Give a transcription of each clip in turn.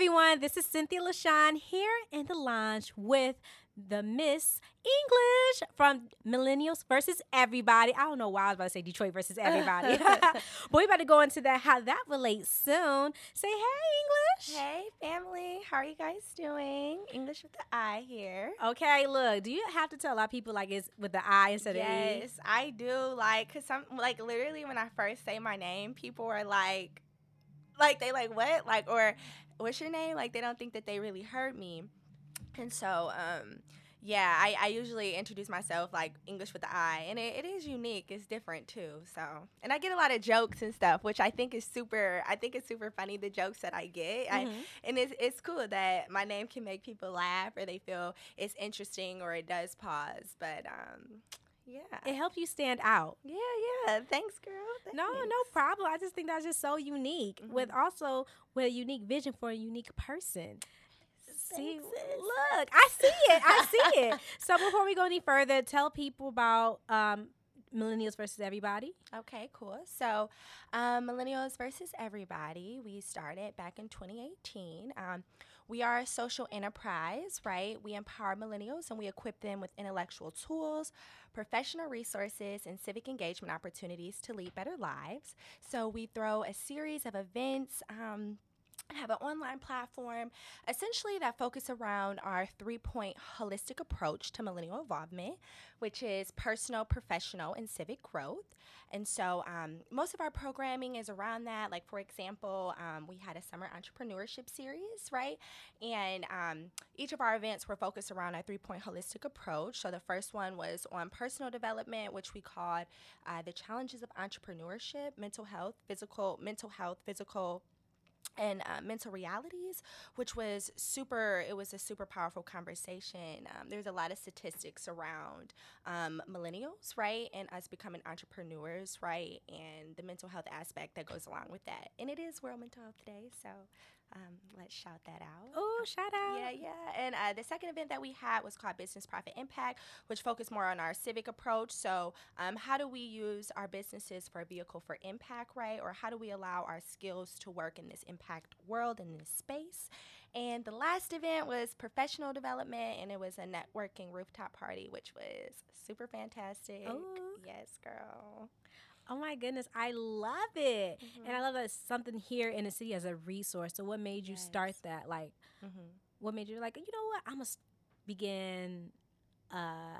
everyone. This is Cynthia LaShawn here in the lounge with the Miss Inglish from Millennials versus Everybody. I don't know why I was about to say Detroit versus Everybody. but we about to go into that, how that relates soon. Say hey, Inglish. Hey, family. How are you guys doing? Inglish with the I here. Okay, look, do you have to tell a lot of people like it's with the I instead yes, of E? Yes, I do. Like, cause some, like, literally when I first say my name, people are like, like they like what like or what's your name like they don't think that they really heard me and so um yeah I, I usually introduce myself like Inglish with the i and it, it is unique it's different too so and i get a lot of jokes and stuff which i think is super i think it's super funny the jokes that i get mm-hmm. I, and it's, it's cool that my name can make people laugh or they feel it's interesting or it does pause but um yeah. It helps you stand out. Yeah, yeah. Thanks, girl. Thanks. No, no problem. I just think that's just so unique. Mm-hmm. With also with a unique vision for a unique person. See, look, I see it. I see it. So before we go any further, tell people about um, Millennials versus Everybody. Okay, cool. So, um, Millennials versus Everybody, we started back in 2018. Um, we are a social enterprise, right? We empower millennials and we equip them with intellectual tools, professional resources, and civic engagement opportunities to lead better lives. So we throw a series of events. Um, have an online platform essentially that focus around our three point holistic approach to millennial involvement, which is personal, professional, and civic growth. And so um, most of our programming is around that. Like, for example, um, we had a summer entrepreneurship series, right? And um, each of our events were focused around a three point holistic approach. So the first one was on personal development, which we called uh, the challenges of entrepreneurship, mental health, physical, mental health, physical and uh, mental realities, which was super, it was a super powerful conversation. Um, there's a lot of statistics around um, millennials, right? And us becoming entrepreneurs, right? And the mental health aspect that goes along with that. And it is World Mental Health Day, so um, let's shout that out. Oh, shout out. Yeah, yeah. And uh, the second event that we had was called Business Profit Impact, which focused more on our civic approach. So, um, how do we use our businesses for a vehicle for impact, right? Or how do we allow our skills to work in this impact world and this space? And the last event was professional development, and it was a networking rooftop party, which was super fantastic. Ooh. Yes, girl. Oh my goodness, I love it. Mm-hmm. And I love that something here in the city as a resource. So what made you yes. start that? Like mm-hmm. what made you like, you know what? I'm going to begin uh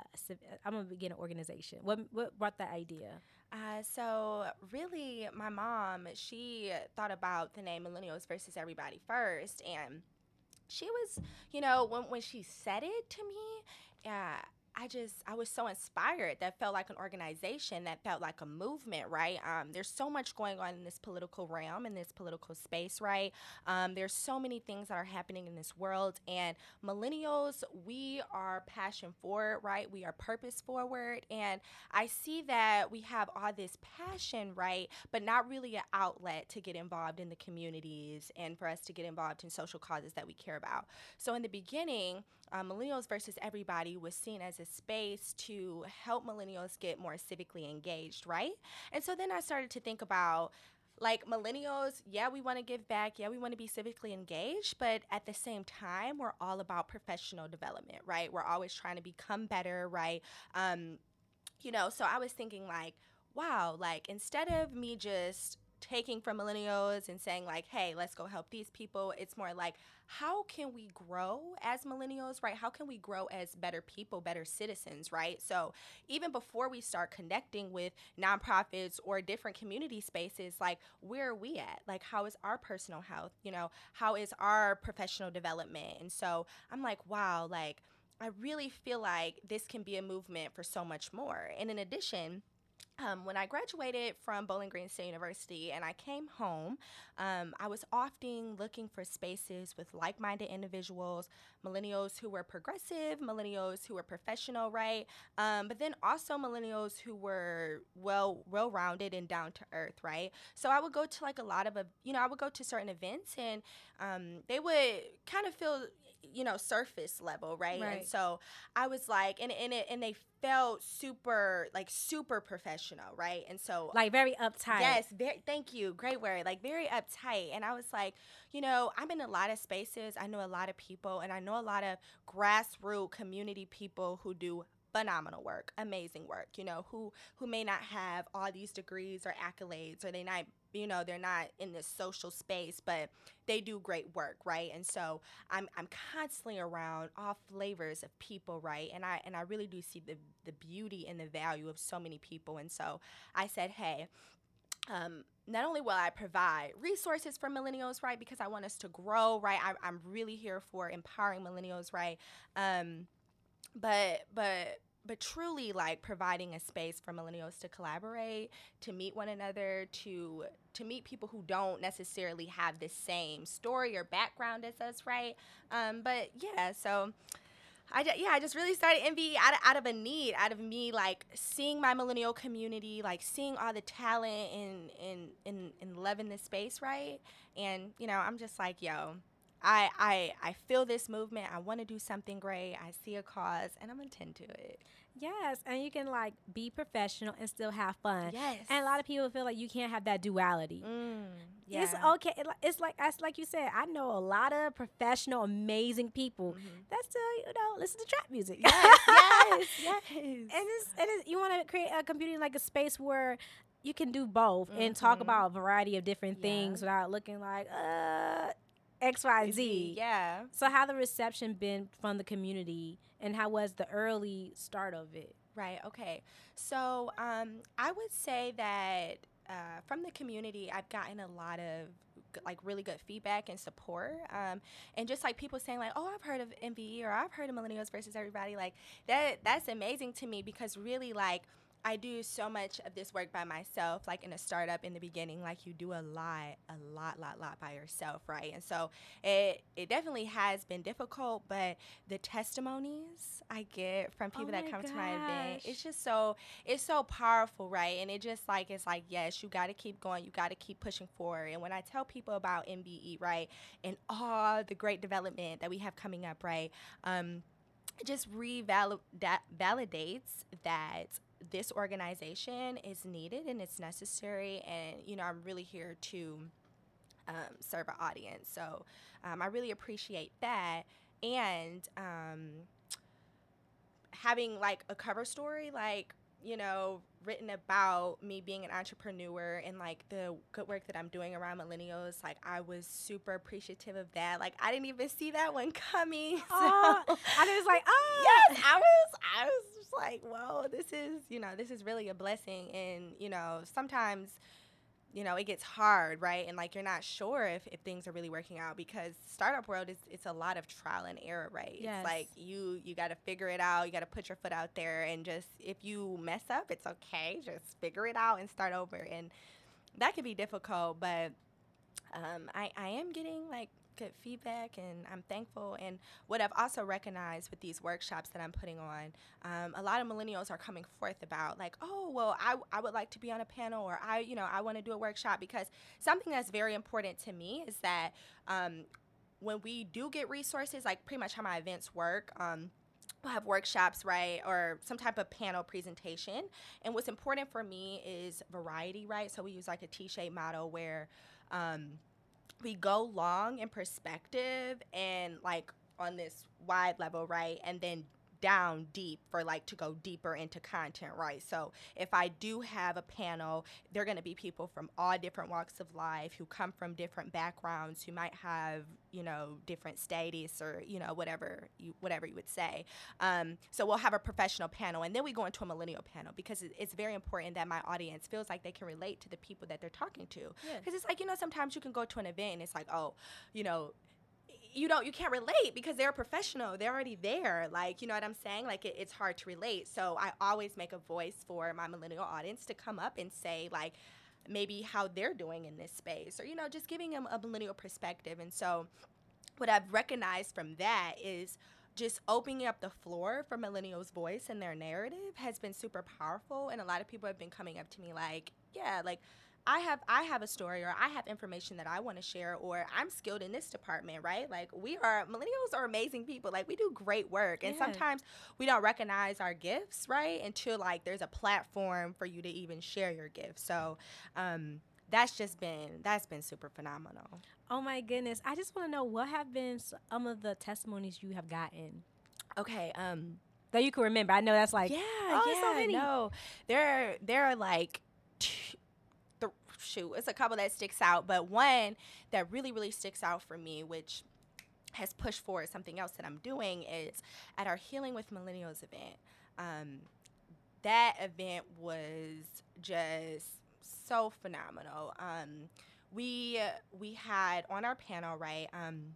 I'm to begin an organization. What what brought that idea? Uh, so really my mom, she thought about the name millennials versus everybody first and she was, you know, when when she said it to me, uh, I just I was so inspired. That felt like an organization. That felt like a movement, right? Um, there's so much going on in this political realm, in this political space, right? Um, there's so many things that are happening in this world, and millennials, we are passion forward, right? We are purpose forward, and I see that we have all this passion, right? But not really an outlet to get involved in the communities and for us to get involved in social causes that we care about. So in the beginning uh, Millennials versus Everybody was seen as a space to help millennials get more civically engaged, right? And so then I started to think about like millennials, yeah, we want to give back. Yeah, we want to be civically engaged. But at the same time, we're all about professional development, right? We're always trying to become better, right? Um, you know, so I was thinking, like, wow, like instead of me just taking from millennials and saying like hey let's go help these people. It's more like how can we grow as millennials right? How can we grow as better people better citizens right? So even before we start connecting with nonprofits or different community spaces like where are we at? Like how is our personal health? You know how is our professional development? And so i'm like wow like i really feel like this can be a movement for so much more. And in addition um, when I graduated from Bowling Green State University and I came home, um, I was often looking for spaces with like minded individuals, millennials who were progressive, millennials who were professional, right? Um, but then also millennials who were well well rounded and down to earth, right? So I would go to like a lot of, a, you know, I would go to certain events and um, they would kind of feel, you know, surface level, right? right? And so I was like, and, and, it, and they felt super like super professional, right? And so like very uptight. Yes, very thank you. Great word. Like very uptight. And I was like, you know, I'm in a lot of spaces. I know a lot of people and I know a lot of grassroots community people who do phenomenal work, amazing work, you know, who who may not have all these degrees or accolades or they not you know, they're not in this social space, but they do great work, right? And so I'm I'm constantly around all flavors of people, right? And I and I really do see the the beauty and the value of so many people. And so I said, hey, um, not only will I provide resources for millennials, right, because I want us to grow, right? I, am really here for empowering millennials, right? Um, but but but truly like providing a space for millennials to collaborate to meet one another to to meet people who don't necessarily have the same story or background as us right um, but yeah so I yeah, I just really started MVE out of, out of a need, out of me like seeing my millennial community, like seeing all the talent and and and, and loving this space, right? And you know, I'm just like, yo, I I I feel this movement. I want to do something great. I see a cause, and I'm gonna tend to it. Yes, and you can like be professional and still have fun. Yes, and a lot of people feel like you can't have that duality. Mm, yeah. It's okay. It's like as like you said. I know a lot of professional, amazing people mm-hmm. that still you know listen to trap music. Yes, yes, yes. And it's and it's, you want to create a community like a space where you can do both mm-hmm. and talk mm-hmm. about a variety of different yeah. things without looking like uh X, Y, Z. Yeah. So how the reception been from the community, and how was the early start of it? Right. Okay. So um, I would say that uh, from the community, I've gotten a lot of like really good feedback and support um, and just like people saying like oh i've heard of mve or i've heard of millennials versus everybody like that that's amazing to me because really like I do so much of this work by myself, like in a startup in the beginning, like you do a lot, a lot, lot, lot by yourself, right? And so it it definitely has been difficult, but the testimonies I get from people oh that come gosh. to my event, it's just so it's so powerful, right? And it just like it's like, yes, you gotta keep going, you gotta keep pushing forward. And when I tell people about MVE, right, and all the great development that we have coming up, right? Um, it just revalidates that this organization is needed and it's necessary and you know i'm really here to um, serve an audience so um, i really appreciate that and um, having like a cover story like you know, written about me being an entrepreneur and like the good work that I'm doing around millennials. Like I was super appreciative of that. Like I didn't even see that one coming. So. Oh, I was like, oh yes, I was I was just like, whoa, this is you know, this is really a blessing. And, you know, sometimes you know, it gets hard, right? And like you're not sure if, if things are really working out because startup world is it's a lot of trial and error, right? Yes. It's like you you got to figure it out, you got to put your foot out there and just if you mess up, it's okay. Just figure it out and start over and that can be difficult, but um, I, I am getting like good feedback and I'm thankful. And what I've also recognized with these workshops that I'm putting on, um, a lot of millennials are coming forth about like, oh, well, I, I would like to be on a panel or I, you know, I want to do a workshop because something that's very important to me is that um, when we do get resources, like pretty much how my events work, um, we'll have workshops, right, or some type of panel presentation. And what's important for me is variety, right? So we use like a T-shaped model where um, we go long in perspective and like on this wide level, right? And then down deep for like to go deeper into content, right? So if I do have a panel, they're going to be people from all different walks of life who come from different backgrounds, who might have you know different status or you know whatever you whatever you would say. Um, so we'll have a professional panel, and then we go into a millennial panel because it's very important that my audience feels like they can relate to the people that they're talking to. Because yeah. it's like you know sometimes you can go to an event and it's like oh, you know you don't you can't relate because they're a professional. They're already there. Like you know what i'm saying? Like it, it's hard to relate. So i always make a voice for my millennial audience to come up and say like maybe how they're doing in this space or you know just giving them a millennial perspective. And so what i've recognized from that is just opening up the floor for millennials voice and their narrative has been super powerful. And a lot of people have been coming up to me like yeah like I have I have a story or I have information that I want to share or I'm skilled in this department, right? Like we are millennials are amazing people. Like we do great work. And Yeah. sometimes we don't recognize our gifts, right? Until like there's a platform for you to even share your gifts. So um that's just been that's been super phenomenal. Oh my goodness. I just want to know what have been some of the testimonies you have gotten Okay, um that you can remember. I know that's like, yeah, oh, it's so yeah, many. no. There, there are like, t- shoot, it's a couple that sticks out, but one that really, really sticks out for me, which has pushed forward something else that I'm doing, is at our Healing with Millennials event. Um, that event was just so phenomenal. Um, we we had on our panel, right? Um,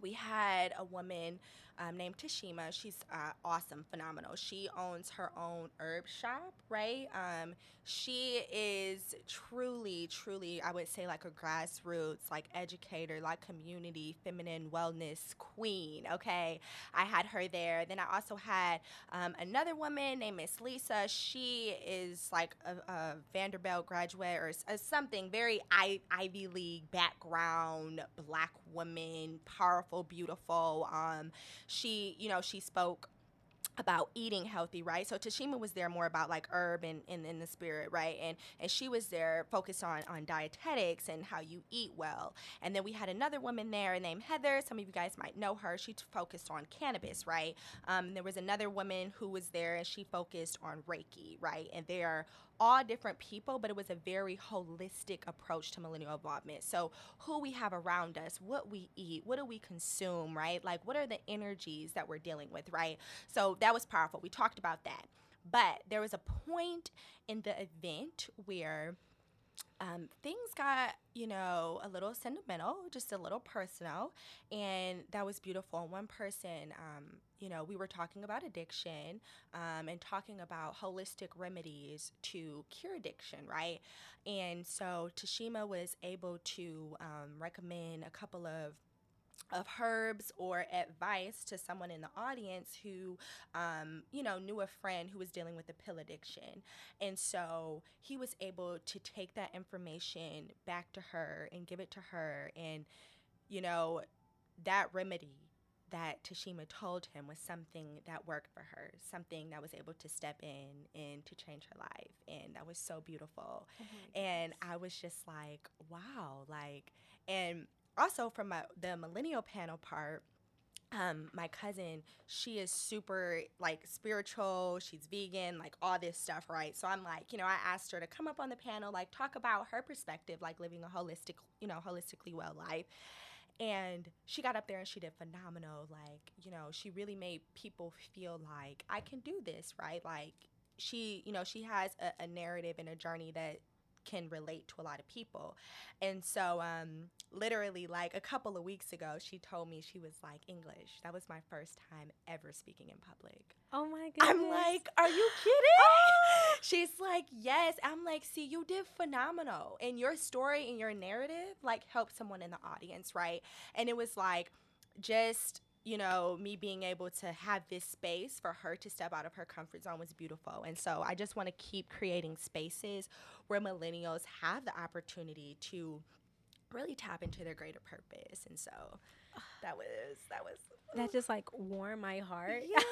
we had a woman um, named Tashima. She's uh, awesome, phenomenal. She owns her own herb shop, right? Um, she is truly, truly, I would say, like a grassroots, like educator, like community, feminine wellness queen. Okay, I had her there. Then I also had um, another woman named Miss Lisa. She is like a, a Vanderbilt graduate or uh, something very I- Ivy League background, black woman, powerful, beautiful. Um, she, you know, she spoke about eating healthy, right? So Tashima was there more about like herb and in, the spirit, right? And and she was there focused on on dietetics and how you eat well. And then we had another woman there named Heather. Some of you guys might know her. She focused on cannabis, right? Um, there was another woman who was there and she focused on Reiki, right? And they are all different people, but it was a very holistic approach to millennial involvement. So, who we have around us, what we eat, what do we consume, right? Like, what are the energies that we're dealing with, right? So, that was powerful. We talked about that. But there was a point in the event where um, things got, you know, a little sentimental, just a little personal, and that was beautiful. One person, um, you know, we were talking about addiction um, and talking about holistic remedies to cure addiction, right? And so Tashima was able to um, recommend a couple of of herbs or advice to someone in the audience who, um, you know, knew a friend who was dealing with a pill addiction. And so he was able to take that information back to her and give it to her. And, you know, that remedy that Tashima told him was something that worked for her, something that was able to step in and to change her life. And that was so beautiful. And I was just like, wow, like, and also from my, the millennial panel part, um, my cousin, she is super like spiritual. She's vegan, like all this stuff, right? So I'm like, you know, I asked her to come up on the panel, like talk about her perspective, like living a holistic, you know, holistically well life. And she got up there and she did phenomenal. Like, you know, she really made people feel like I can do this, right? Like, she, you know, she has a, a narrative and a journey that can relate to a lot of people. And so, um, literally, like a couple of weeks ago, she told me she was like, Inglish. That was my first time ever speaking in public. Oh my goodness. I'm like, are you kidding? She's like, yes. I'm like, see, you did phenomenal. And your story and your narrative, like, helped someone in the audience, right? And it was like, just, you know, me being able to have this space for her to step out of her comfort zone was beautiful. And so I just want to keep creating spaces where millennials have the opportunity to really tap into their greater purpose. And so that was, that was, that just like warmed my heart. yes,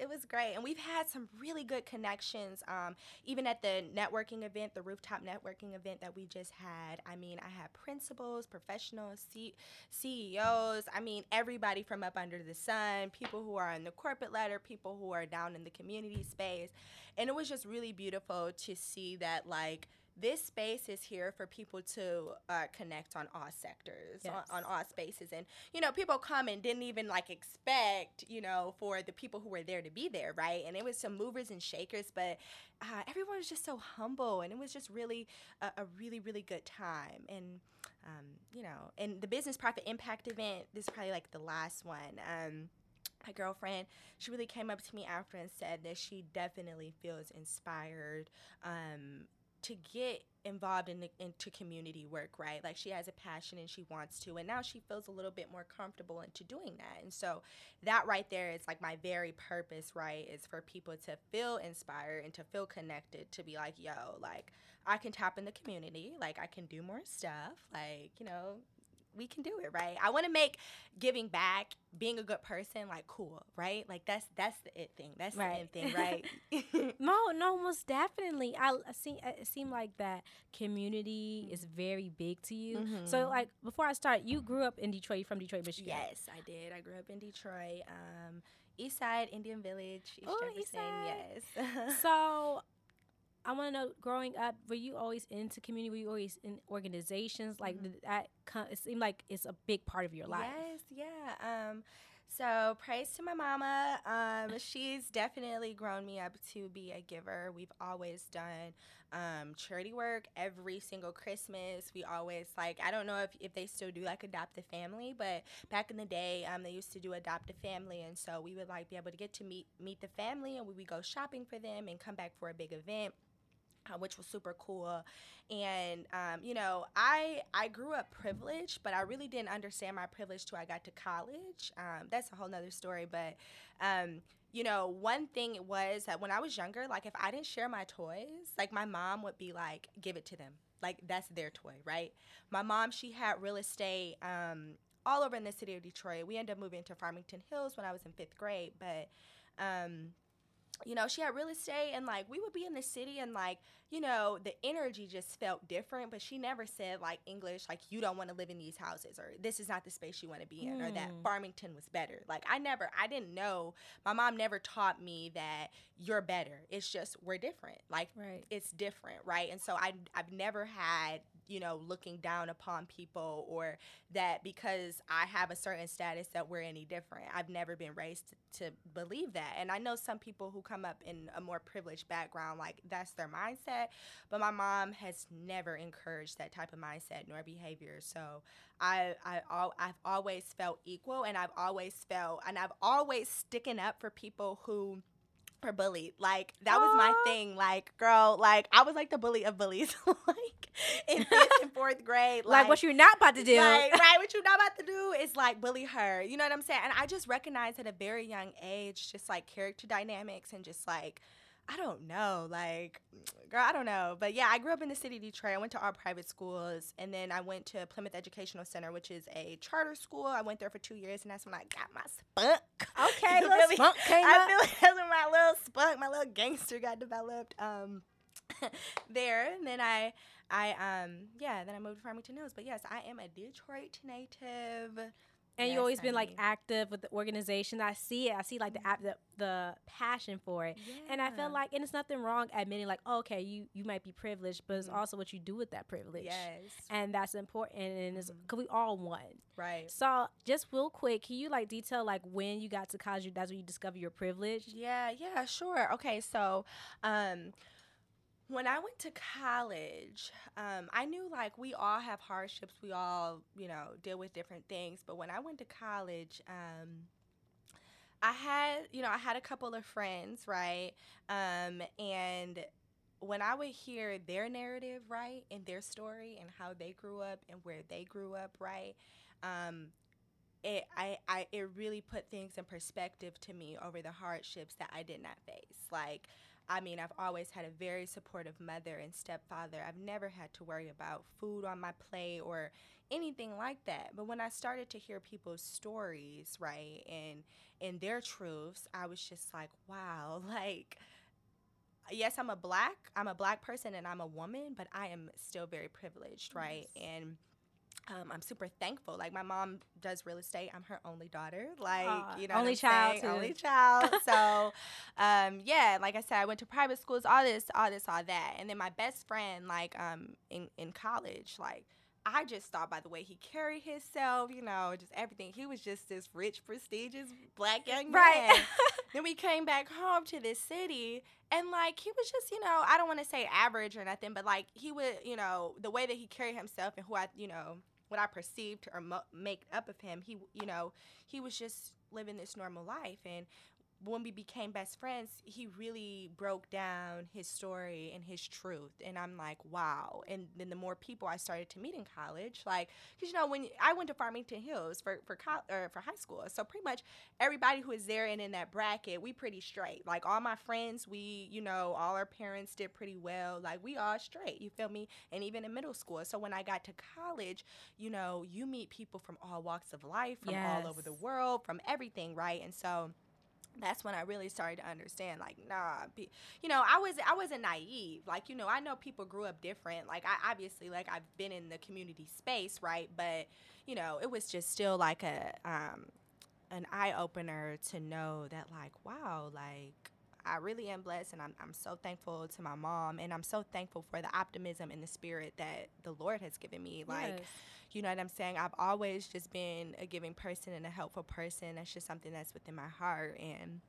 it was great. And we've had some really good connections. Um, even at the networking event, the rooftop networking event that we just had. I mean, I had principals, professionals, C- CEOs. I mean, everybody from up under the sun, people who are on the corporate ladder, people who are down in the community space. And it was just really beautiful to see that, like, this space is here for people to uh, connect on all sectors, Yes. on, on all spaces. And, you know, people come and didn't even like expect, you know, for the people who were there to be there, right? And it was some movers and shakers, but uh, everyone was just so humble. And it was just really a, a really, really good time. And, um, you know, and the Business Profit Impact event, this is probably like the last one. Um, my girlfriend, she really came up to me after and said that she definitely feels inspired um, to get involved in the, into community work, right? Like she has a passion and she wants to, and now she feels a little bit more comfortable into doing that. And so that right there is like my very purpose, right? Is for people to feel inspired and to feel connected, to be like, yo, like I can tap in the community, like I can do more stuff, like you know, we can do it, right? I want to make giving back, being a good person, like cool, right? Like that's that's the it thing. That's right. the end thing, right? no, no, most definitely. I, I see. It seemed like that community is very big to you. Mm-hmm. So, like before I start, you grew up in Detroit. from Detroit, Michigan. Yes, I did. I grew up in Detroit. Um, East Side, Indian Village, East oh, Jefferson. East side. Yes. so I want to know, growing up, were you always into community? Were you always in organizations? Like mm-hmm. that, it seemed like it's a big part of your life. Yes, yeah. Um, so praise to my mama. Um, she's definitely grown me up to be a giver. We've always done um, charity work every single Christmas. We always like I don't know if, if they still do like adopt a family, but back in the day, um, they used to do adopt a family, and so we would like be able to get to meet meet the family, and we would go shopping for them and come back for a big event uh, which was super cool. And um, you know i i grew up privileged but i really didn't understand my privilege till i got to college. Um, that's a whole nother story but um, you know one thing was that when i was younger like if i didn't share my toys like my mom would be like give it to them. Like that's their toy right? My mom she had real estate um, all over in the city of detroit. We ended up moving to farmington hills when i was in fifth grade but um, you know, she had real estate and like we would be in the city and like, you know, the energy just felt different, but she never said like Inglish, like you don't want to live in these houses or this is not the space you want to be in mm. or that hmm. Farmington was better. Like I never, I didn't know, my mom never taught me that you're better. It's just we're different. Like right. it's different, right? And so I, I've never had you know, looking down upon people or that because I have a certain status that we're any different. I've never been raised to, believe that. And I know some people who come up in a more privileged background, like that's their mindset. But my mom has never encouraged that type of mindset nor behavior. So I, I, I've always felt equal and I've always felt, and I've always sticking up for people who or bullied. Like that was my thing. Like, girl, like I was like the bully of bullies. like in fifth and fourth grade. Like, like, what you're not about to do. Like, right, what you're not about to do is like bully her. You know what I'm saying? And I just recognized at a very young age, just like character dynamics and just like I don't know, like, girl, I don't know. But yeah, I grew up in the city of Detroit. I went to all private schools, and then I went to Plymouth Educational Center, which is a charter school. I went there for two years, and that's when I got my spunk. Okay, little spunk came I up. feel like that's when my little spunk, my little gangster got developed. Um, there, and then I, I, um, yeah, then I moved to Farmington Hills. But yes, I am a Detroit native. And yes, you always been like active with the organization. I see it. I see like the app, the, the passion for it. Yeah. And I feel like, and it's nothing wrong admitting like, oh, okay, you you might be privileged, but it's mm-hmm. also what you do with that privilege. Yes. And that's important. And it's because mm-hmm. we all want. Right. So just real quick, can you like detail like when you got to college? That's when you discover your privilege. Yeah. Yeah. Sure. Okay. So, um when I went to college, um, I knew like we all have hardships. We all, you know, deal with different things. But when I went to college, um, I had, you know, I had a couple of friends, right? Um, and when I would hear their narrative, right, and their story and how they grew up and where they grew up, right, um, it I, I it really put things in perspective to me over the hardships that I did not face. Like I mean, I've always had a very supportive mother and stepfather. I've never had to worry about food on my plate or anything like that. But when I started to hear people's stories, right, and and their truths, I was just like, wow, like yes, I'm a black, I'm a black person and I'm a woman, but I am still very privileged, right? Yes. And um, I'm super thankful. Like my mom does real estate. I'm her only daughter. Like Aww, you know, only child, only child. so, um, yeah, like I said, I went to private schools. All this, all this, all that. And then my best friend, like um, in in college, like I just thought by the way he carried himself, you know, just everything. He was just this rich, prestigious black young man. Right. then we came back home to this city, and like he was just, you know, I don't want to say average or nothing, but like he would, you know, the way that he carried himself and who I, you know, what I perceived or mo- make up of him, he, you know, he was just living this normal life. And when we became best friends, he really broke down his story and his truth. And I'm like, wow. And then the more people I started to meet in college, like, because you know, when I went to Farmington Hills for for co- or for high school, so pretty much everybody who is there and in that bracket, we pretty straight. Like all my friends, we, you know, all our parents did pretty well. Like we all straight. You feel me? And even in middle school. So when I got to college, you know, you meet people from all walks of life, from all over the world, from everything, right? And so that's when I really started to understand, like, nah, be, you know, I was I wasn't naive. Like, you know, I know people grew up different. Like, I obviously, like, I've been in the community space, right? But, you know, it was just still like a um, an eye opener to know that, like, wow, like. I really am blessed, and I'm, I'm so thankful to my mom, and I'm so thankful for the optimism and the spirit that the Lord has given me. Like, Yes. You know what I'm saying? I've always just been a giving person and a helpful person. That's just something that's within my heart. And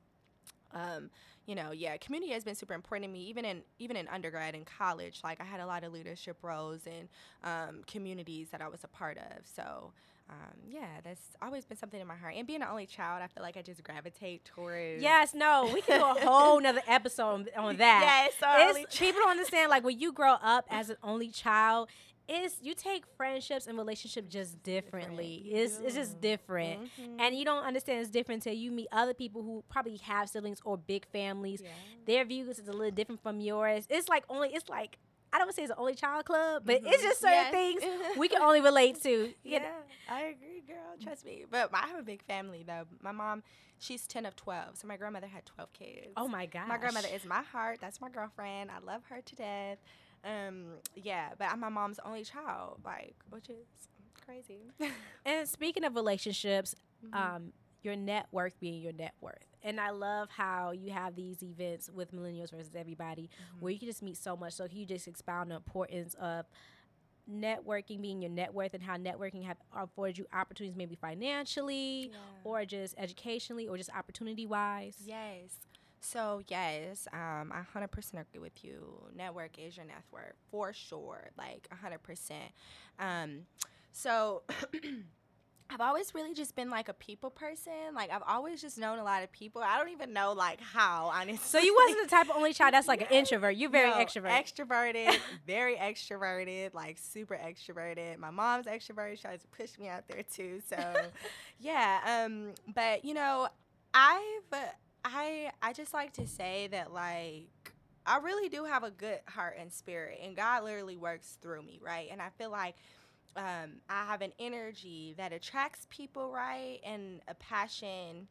um, you know, yeah, community has been super important to me, even in even in undergrad and college. Like I had a lot of leadership roles in um, communities that I was a part of. So um, yeah, that's always been something in my heart. And being an only child, I feel like I just gravitate towards Yes, no, we can do a whole nother episode on, on that. Yes, so It's- only people don't understand like when you grow up as an only child, it's you take friendships and relationships just differently. It's it's just different. Mhm. And you don't understand it's different until you meet other people who probably have siblings or big families. Yeah. Their views is a little different from yours. It's like only it's like I don't want to say it's an only child club, but it's Mhm. just certain Yes. things we can only relate to. You Yeah, know? I agree, girl. Trust me. But I have a big family though. My mom, she's ten of twelve, so my grandmother had twelve kids. Oh my god. My grandmother is my heart. That's my girlfriend. I love her to death. Um, yeah, but I'm my mom's only child, like, which is crazy. And speaking of relationships, Mhm. um, your net worth being your net worth. And I love how you have these events with millennials versus everybody where you can just meet so much. So can you just expound the importance of networking being your net worth and how networking have afforded you opportunities maybe financially Yeah. or just educationally or just opportunity wise? Yes. So yes, um, I hundred percent agree with you. Network is your network for sure, like hundred percent. Um, so I've always really just been like a people person. Like I've always just known a lot of people. I don't even know like how honestly. So you wasn't the type of only child that's like an introvert. You're very No, extrovert. Extroverted, very extroverted, like super extroverted. My mom's extroverted. She tries to push me out there too. So, yeah. Um, but you know, I've I I just like to say that like I really do have a good heart and spirit, and God literally works through me, right? And I feel like um, I have an energy that attracts people, right, and a passion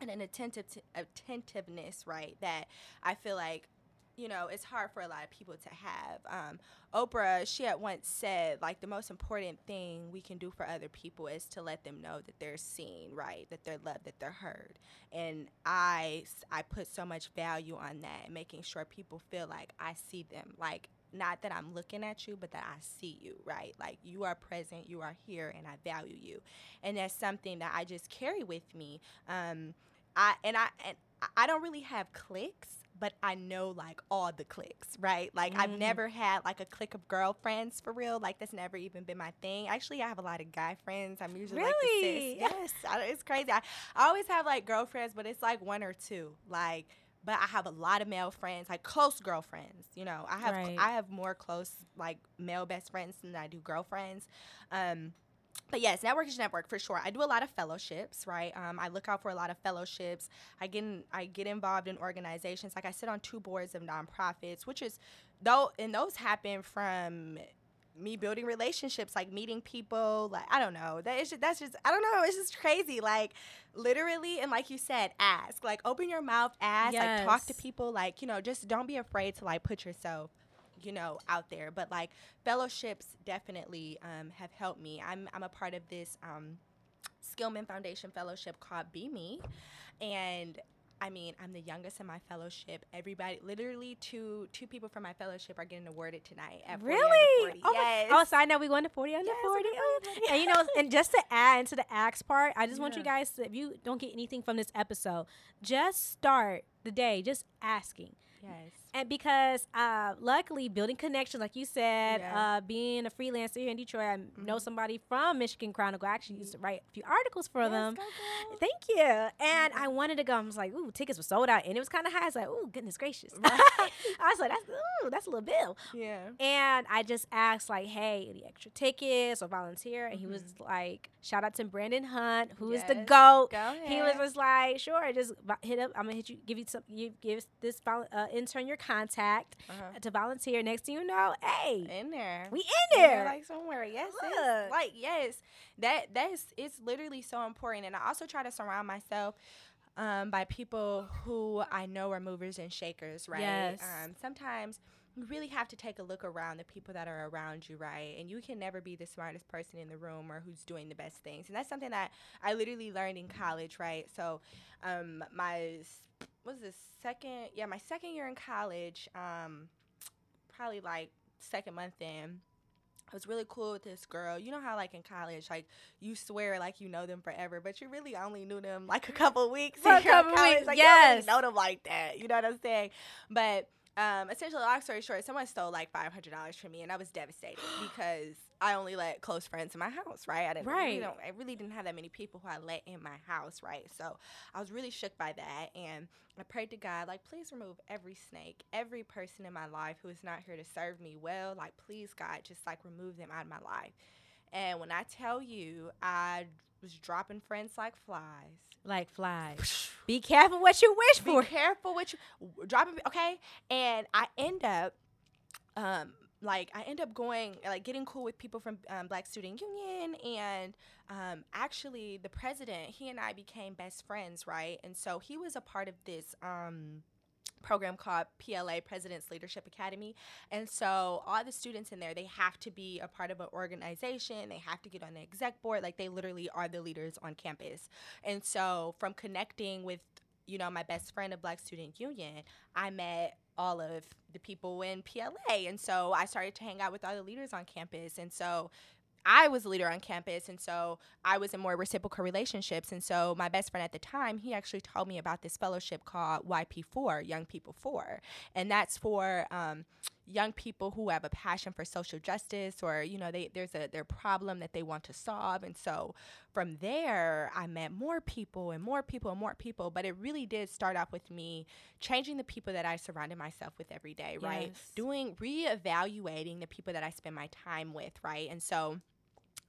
and an attentive attentiveness, right, that I feel like you know it's hard for a lot of people to have. Um, Oprah, she had once said, like the most important thing we can do for other people is to let them know that they're seen, right, that they're loved, that they're heard. And I, I put so much value on that, making sure people feel like I see them, like not that I'm looking at you, but that I see you, right? Like you are present, you are here, and I value you, and that's something that I just carry with me. Um, I and I and I- don't really have cliques, but I know like all the cliques, right? Like I've Mhm. never had like a clique of girlfriends for real. Like that's never even been my thing. Actually, I have a lot of guy friends. I'm usually like Really? sis. Yes, I, it's crazy. I, I always have like girlfriends, but it's like one or two. Like, but I have a lot of male friends, like close girlfriends. You know, I have Right. I have more close like male best friends than I do girlfriends. Um, but yes, network is network for sure. I do a lot of fellowships, right? Um, I look out for a lot of fellowships. I get in, I get involved in organizations. Like I sit on two boards of nonprofits, which is though, and those happen from me building relationships, like meeting people. Like I don't know, that is just, that's just I don't know. It's just crazy. Like literally, and like you said, ask. Like open your mouth, ask. Like talk to people. Like you know, just don't be afraid to like put yourself you know out there but like fellowships definitely um, have helped me i'm, I'm a part of this um, skillman foundation fellowship called BMe and I mean, I'm the youngest in my fellowship. Everybody, literally, two two people from my fellowship are getting awarded tonight. At 40 Really? 40. Oh, yes. oh, so I know we going to 40 under Yes, 40. Oh. 40. And you know, and just to add into the axe part, I just want you guys to, if you don't get anything from this episode, just start the day just asking. Yes. And because uh, luckily building connections, like you said, Yeah. uh, being a freelancer here in Detroit, I know Mhm. somebody from Michigan Chronicle. I actually used to write a few articles for Yes, them. go, girl. Thank you. And Mhm. I wanted to go. I was like, ooh, tickets were sold out. And it was kind of high. I was like, ooh, goodness gracious. Right. I was like, that's, ooh, that's a little bill. Yeah. And I just asked, like, hey, any extra tickets or volunteer? And he was Mhm. like, shout out to Brandon Hunt, who is the Yes. GOAT. Go ahead. He was just like, sure, just hit up. I'm gonna hit you, give you some, you give this uh, intern your contact uh-huh. to volunteer. Next thing you know, hey, in there. we in there. like somewhere. Yes, like yes. That that's it's literally so important. And I also try to surround myself um, by people who I know are movers and shakers, right? Yes. Um, sometimes you really have to take a look around the people that are around you, right? And you can never be the smartest person in the room or who's doing the best things. And that's something that I literally learned in college, right? So, um, my was this second? Yeah, my second year in college. Um, probably like second month in. I was really cool with this girl. You know how like in college, like you swear like you know them forever, but you really only knew them like a couple weeks. For a couple college. weeks, like, you yes. know them like that. You know what I'm saying? But um, essentially, long story short, someone stole like five hundred dollars from me, and I was devastated because I only let close friends in my house, right? I didn't, Right. You know, I really didn't have that many people who I let in my house, right? So I was really shook by that, and I prayed to God, like, please remove every snake, every person in my life who is not here to serve me well. Like, please, God, just like remove them out of my life. And when I tell you, I was dropping friends like flies. like flies. Be careful what you wish Be for. Be careful what you dropping. Okay, and I end up, um, like I end up going like getting cool with people from um, Black Student Union, and um, actually the president. He and I became best friends, right? And so he was a part of this um program called PLA President's Leadership Academy. And so all the students in there, they have to be a part of an organization. They have to get on the exec board. Like they literally are the leaders on campus. And so from connecting with, you know, my best friend of Black Student Union, I met all of the people in PLA. And so I started to hang out with all the leaders on campus. And so I was a leader on campus, and so I was in more reciprocal relationships. And so my best friend at the time, he actually told me about this fellowship called YP4, Young People For, and that's for um, young people who have a passion for social justice, or you know, they there's a their problem that they want to solve. And so from there, I met more people and more people and more people. But it really did start off with me changing the people that I surrounded myself with every day, right? Yes. Doing reevaluating the people that I spend my time with, right? And so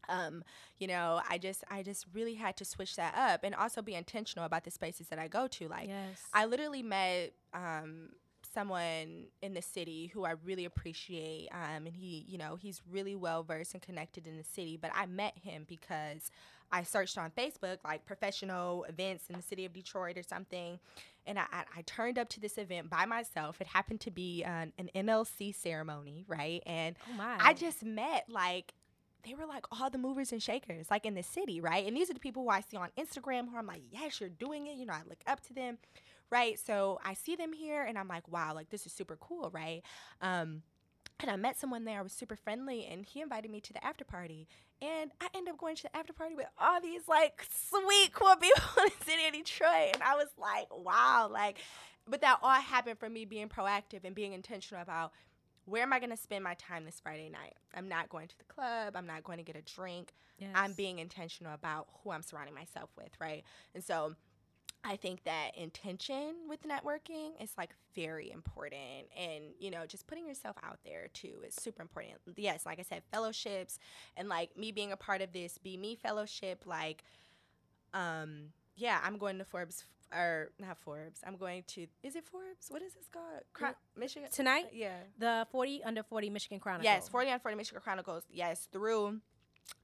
um you know i just i just really had to switch that up and also be intentional about the spaces that i go to like yes. i literally met um someone in the city who i really appreciate um and he you know he's really well versed and connected in the city but i met him because i searched on facebook like professional events in the city of detroit or something and I, I, I turned up to this event by myself. It happened to be an, an NLC ceremony, right? And oh. I just met like they were like all the movers and shakers like in the city, right? And these are the people who I see on Instagram who I'm like, yes, you're doing it. You know, I look up to them, right? So I see them here and I'm like, wow, like this is super cool, right? Um, and I met someone there. I was super friendly, and he invited me to the after party. And I ended up going to the after party with all these like sweet, cool people in the city of Detroit. And I was like, wow, like, but that all happened from me being proactive and being intentional about where am I going to spend my time this Friday night? I'm not going to the club. I'm not going to get a drink. yes. I'm being intentional about who I'm surrounding myself with, right? And so I think that intention with networking is like very important. And, you know, just putting yourself out there too is super important. Yes, like I said, fellowships and like me being a part of this BMe fellowship, like, um, yeah, I'm going to Forbes or not Forbes. I'm going to is it Forbes? What is this called? Cro- Michigan Tonight, Yeah. the 40 under 40 Michigan Chronicle. Yes, 40 under 40 Michigan Chronicles. Yes, through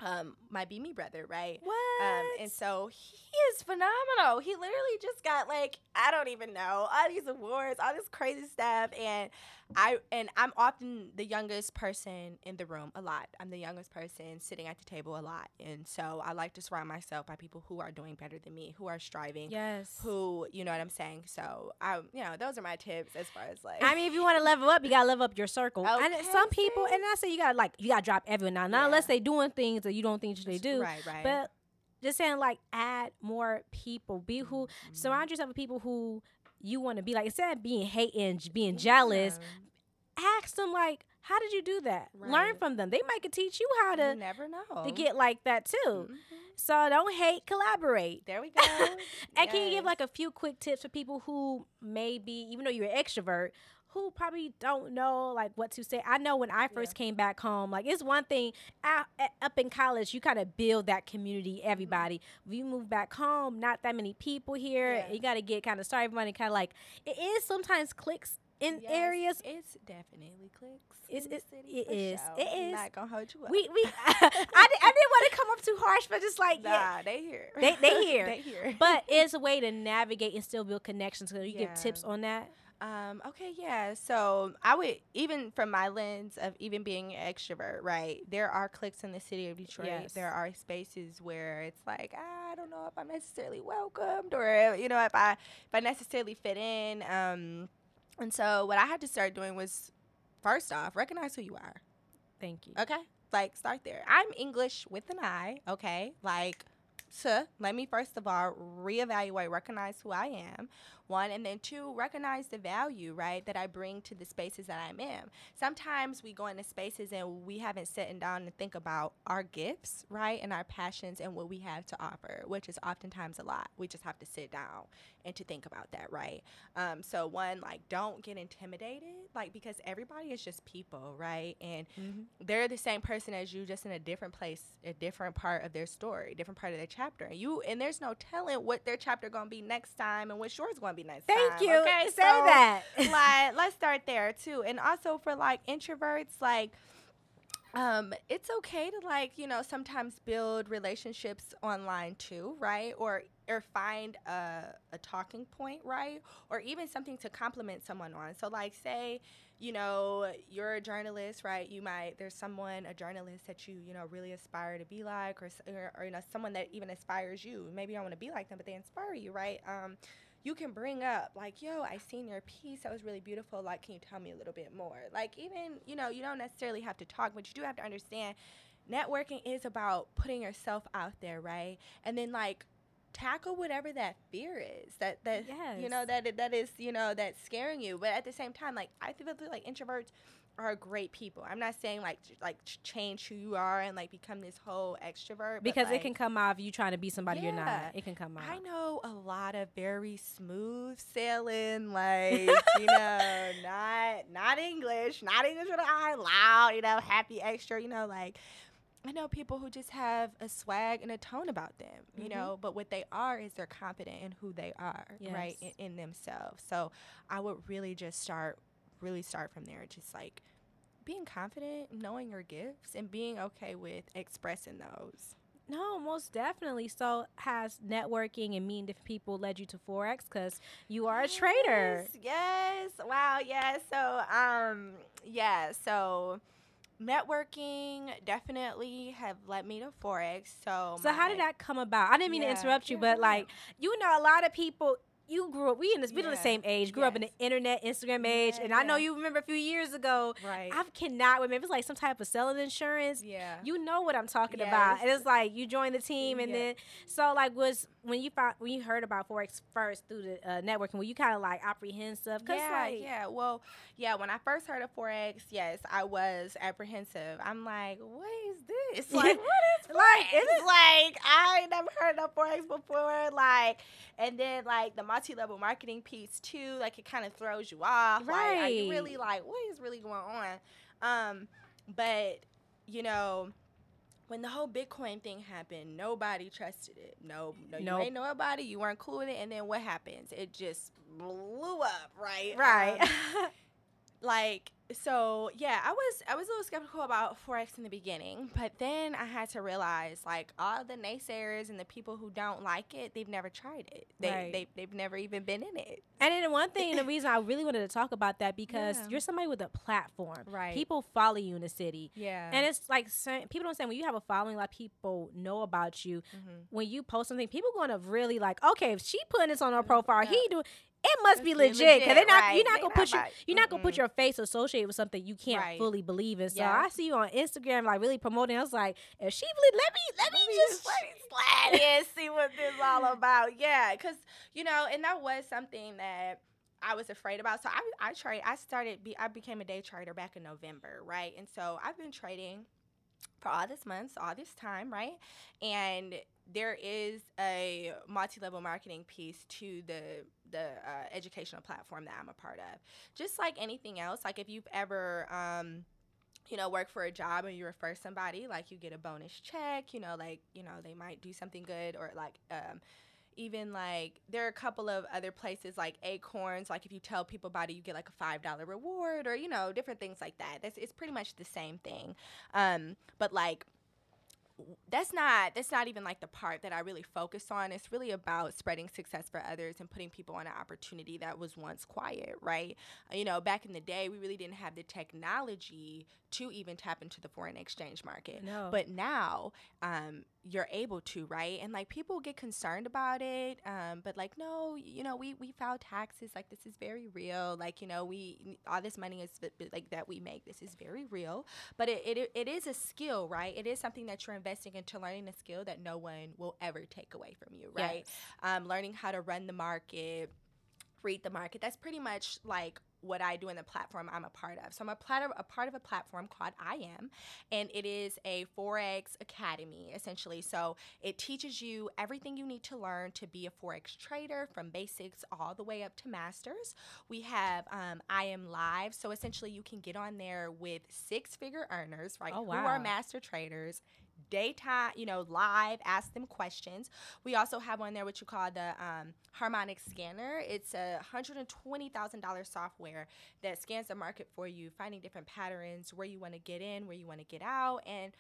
um my BMe brother, right? What? Um, and so he is phenomenal. He literally just got like I don't even know all these awards, all this crazy stuff, and I and I'm often the youngest person in the room a lot. I'm the youngest person sitting at the table a lot, and so I like to surround myself by people who are doing better than me, who are striving, yes. who you know what I'm saying. So I, you know, those are my tips as far as like. I mean, if you want to level up, you gotta level up your circle. Okay. and some people, and I say you gotta like you gotta drop everyone now, not Yeah. unless they doing things that you don't think they do. Right, right. But just saying, like, add more people. Be who Mhm. surround yourself with people who you want to be like instead of being hating, being jealous, ask them like, how did you do that? Learn from them. They might could teach you how to You never know. to get like that too. Mhm. So don't hate, collaborate. There we go. And can you give like a few quick tips for people who maybe, even though you're an extrovert, who probably don't know like what to say? I know when I first came back home, like it's one thing out, up in college, you kind of build that community, Mm-hmm. everybody. When you move back home, not that many people here. Yeah. You got to get kind of started, everybody kind of like it is sometimes clicks in Yes, areas. It's definitely clicks. It's- the it- city it for is. I'm. Not gonna hold you up. We we I, di- I didn't want to come up too harsh, but just like nah, yeah. they here. They- they here. they here. But it's a way to navigate and still build connections. So you give tips on that. Um, okay, yeah. So I would even from my lens of even being an extrovert, right? There are cliques in the city of Detroit. Yes. There are spaces where it's like "Ah, I don't know if I'm necessarily welcomed or you know if I if I necessarily fit in. Um, and so what I had to start doing was first off recognize who you are. Thank you. Okay, like start there. I'm Inglish with an I. Okay, like. So let me first of all reevaluate, recognize who I am, one, and then two, recognize the value, right, that I bring to the spaces that I'm in. Sometimes we go into spaces and we haven't sitting down and think about our gifts, right, and our passions and what we have to offer, which is oftentimes a lot. We just have to sit down and to think about that, right? Um, so one, like, don't get intimidated, like, because everybody is just people, right, and they're the same person as you, just in a different place, a different part of their story, different part of their chapter. And you and there's no telling what their chapter gonna be next time and what yours gonna be next Thank time. you. Okay, Say so, that. like, let's start there too. And also for like introverts, like um it's okay to like you know sometimes build relationships online too right or or find a, a talking point right or even something to compliment someone on so like say you know you're a journalist right you might there's someone a journalist that you you know really aspire to be like or or, or you know someone that even inspires you maybe you don't want to be like them but they inspire you right um you can bring up like yo i seen your piece that was really beautiful like can you tell me a little bit more? Like even you know you don't necessarily have to talk but you do have to understand networking is about putting yourself out there right? And then like tackle whatever that fear is that that you know Yes. that that is you know that's scaring you. But at the same time like i feel like introverts are great people i'm not saying like like change who you are and like become this whole extrovert because it can come off you trying to be somebody you're not. It can come out. I know a lot of very smooth sailing, like you know, not not Inglish, not Inglish with an I, loud, you know, happy extra, you know, like I know people who just have a swag and a tone about them, you Mhm. know, but what they are is they're confident in who they are, right, in, in themselves. So I would really just start, really start from there, just like being confident, knowing your gifts, and being okay with expressing those. No, most definitely. So has networking and meeting different people led you to Forex? Because you are a trader. Yes, Yes. Wow. Yes. So, um, yeah. So, networking definitely have led me to forex. So, So how did that come about? I didn't mean Yeah, to interrupt you, yeah, but like you know, a lot of people. You grew up. We in this. We in the same age. Grew up in the internet, Instagram age, Yeah, and I know you remember a few years ago. Right. I cannot remember. It was like some type of selling insurance. yeah. You know what I'm talking about. Yes. And it's like you joined the team, and Yeah. then so like was when you found when you heard about forex first through the uh, networking, were you kind of like apprehensive? Cause yeah, like, yeah. Well, yeah. When I first heard of forex, yes, I was apprehensive. I'm like, what is this? Like, what is forex? Like, is it's like I never heard of forex before. Like, and then like the multi-level marketing piece too. Like, it kind of throws you off. Like, are you really like, what is really going on? Um, but you know. When the whole Bitcoin thing happened, nobody trusted it. No, no, you Nope. ain't it. You weren't cool with it, and then what happens? It just blew up, right? right. Um, like so yeah i was i was a little skeptical about forex in the beginning but then i had to realize like all the naysayers and the people who don't like it they've never tried it they, Right. they, they've never even been in it And then one thing, the reason I really wanted to talk about that because Yeah. you're somebody with a platform. Right. People follow you in the city. yeah And it's like people don't say when you have a following, like people know about you. Mhm. When you post something, people gonna really like, okay, if she putting this on her profile, Yeah. he do. It must be legit because they're not. legit, You're not They gonna not put your. You're not gonna put your face associated with something you can't Right. fully believe in. So Yeah. I see you on Instagram, like really promoting. I was like, if she really let me, let me just. let me slide in see what this all about yeah because you know and that was something that I was afraid about. So I I trade. I started. Be, I became a day trader back in November, right? And so I've been trading for all this months, all this time, right? And there is a multi-level marketing piece to the the uh, educational platform that I'm a part of. Just like anything else, like if you've ever um, you know, work for a job and you refer somebody, like you get a bonus check, you know, like, you know, they might do something good or like um even like there are a couple of other places like acorns like if you tell people about it you get like a five dollar reward or you know different things like that that's it's pretty much the same thing um but like that's not that's not even like the part that I really focus on. It's really about spreading success for others and putting people on an opportunity that was once quiet, right? You know, back in the day, we really didn't have the technology to even tap into the foreign exchange market. No. But now, um, you're able to, right? And like people get concerned about it, um, but like, no, you know, we we file taxes. Like this is very real. Like you know, we all this money is like that we make. This is very real. But it, it it is a skill, right? It is something that you're investing into learning a skill that no one will ever take away from you, right? Yes. Um, learning how to run the market read the market. That's pretty much like what I do in the platform I'm a part of. So I'm a part of a part of a platform called IM, and it is a forex academy essentially. So it teaches you everything you need to learn to be a forex trader from basics all the way up to masters. We have um, IM Live, so essentially you can get on there with six figure earners, right? Oh, wow. Who are master traders daytime, you know, live, ask them questions. We also have on there what you call the um, harmonic scanner. It's a $120,000 software that scans the market for you, finding different patterns, where you want to get in, where you want to get out. And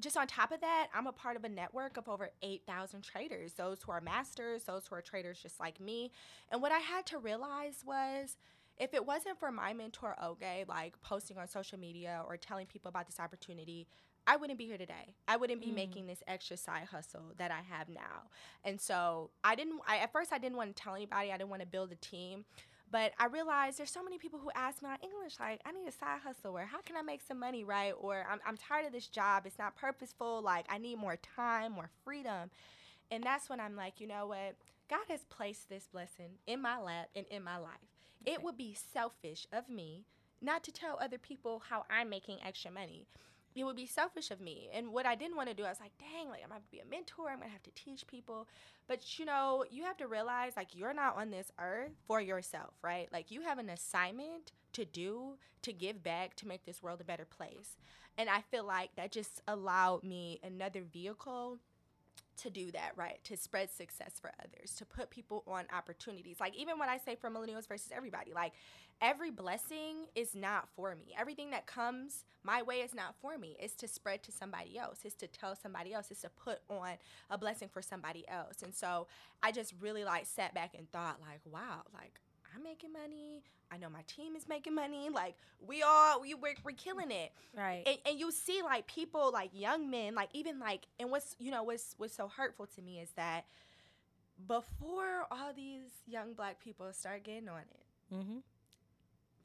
just on top of that, I'm a part of a network of over 8,000 traders, those who are masters, those who are traders just like me. And what I had to realize was if it wasn't for my mentor, Oge, like posting on social media or telling people about this opportunity, I wouldn't be here today. I wouldn't be Mm. making this extra side hustle that I have now. And so I didn't, I, at first, I didn't want to tell anybody, I didn't want to build a team. But I realized there's so many people who ask me on Inglish, like, I need a side hustle, or how can I make some money, right? Or I'm, I'm tired of this job, it's not purposeful, like, I need more time, more freedom. And that's when I'm like, you know what? God has placed this blessing in my lap and in my life. It would be selfish of me not to tell other people how I'm making extra money. It would be selfish of me. And what I didn't want to do, I was like, dang, like I'm gonna have to be a mentor, I'm gonna have to teach people. But you know, you have to realize like you're not on this earth for yourself, right? Like you have an assignment to do, to give back, to make this world a better place. And I feel like that just allowed me another vehicle to do that, right? To spread success for others, to put people on opportunities. Like even when I say for millennials versus everybody, like every blessing is not for me. Everything that comes my way is not for me. It's to spread to somebody else. It's to tell somebody else. It's to put on a blessing for somebody else. And so I just really like sat back and thought like, wow, like I'm making money. I know my team is making money. Like we all we we're, we're killing it Right. and, and you see like people like young men like even like and what's you know what's what's so hurtful to me is that before all these young black people start getting on it mm-hmm.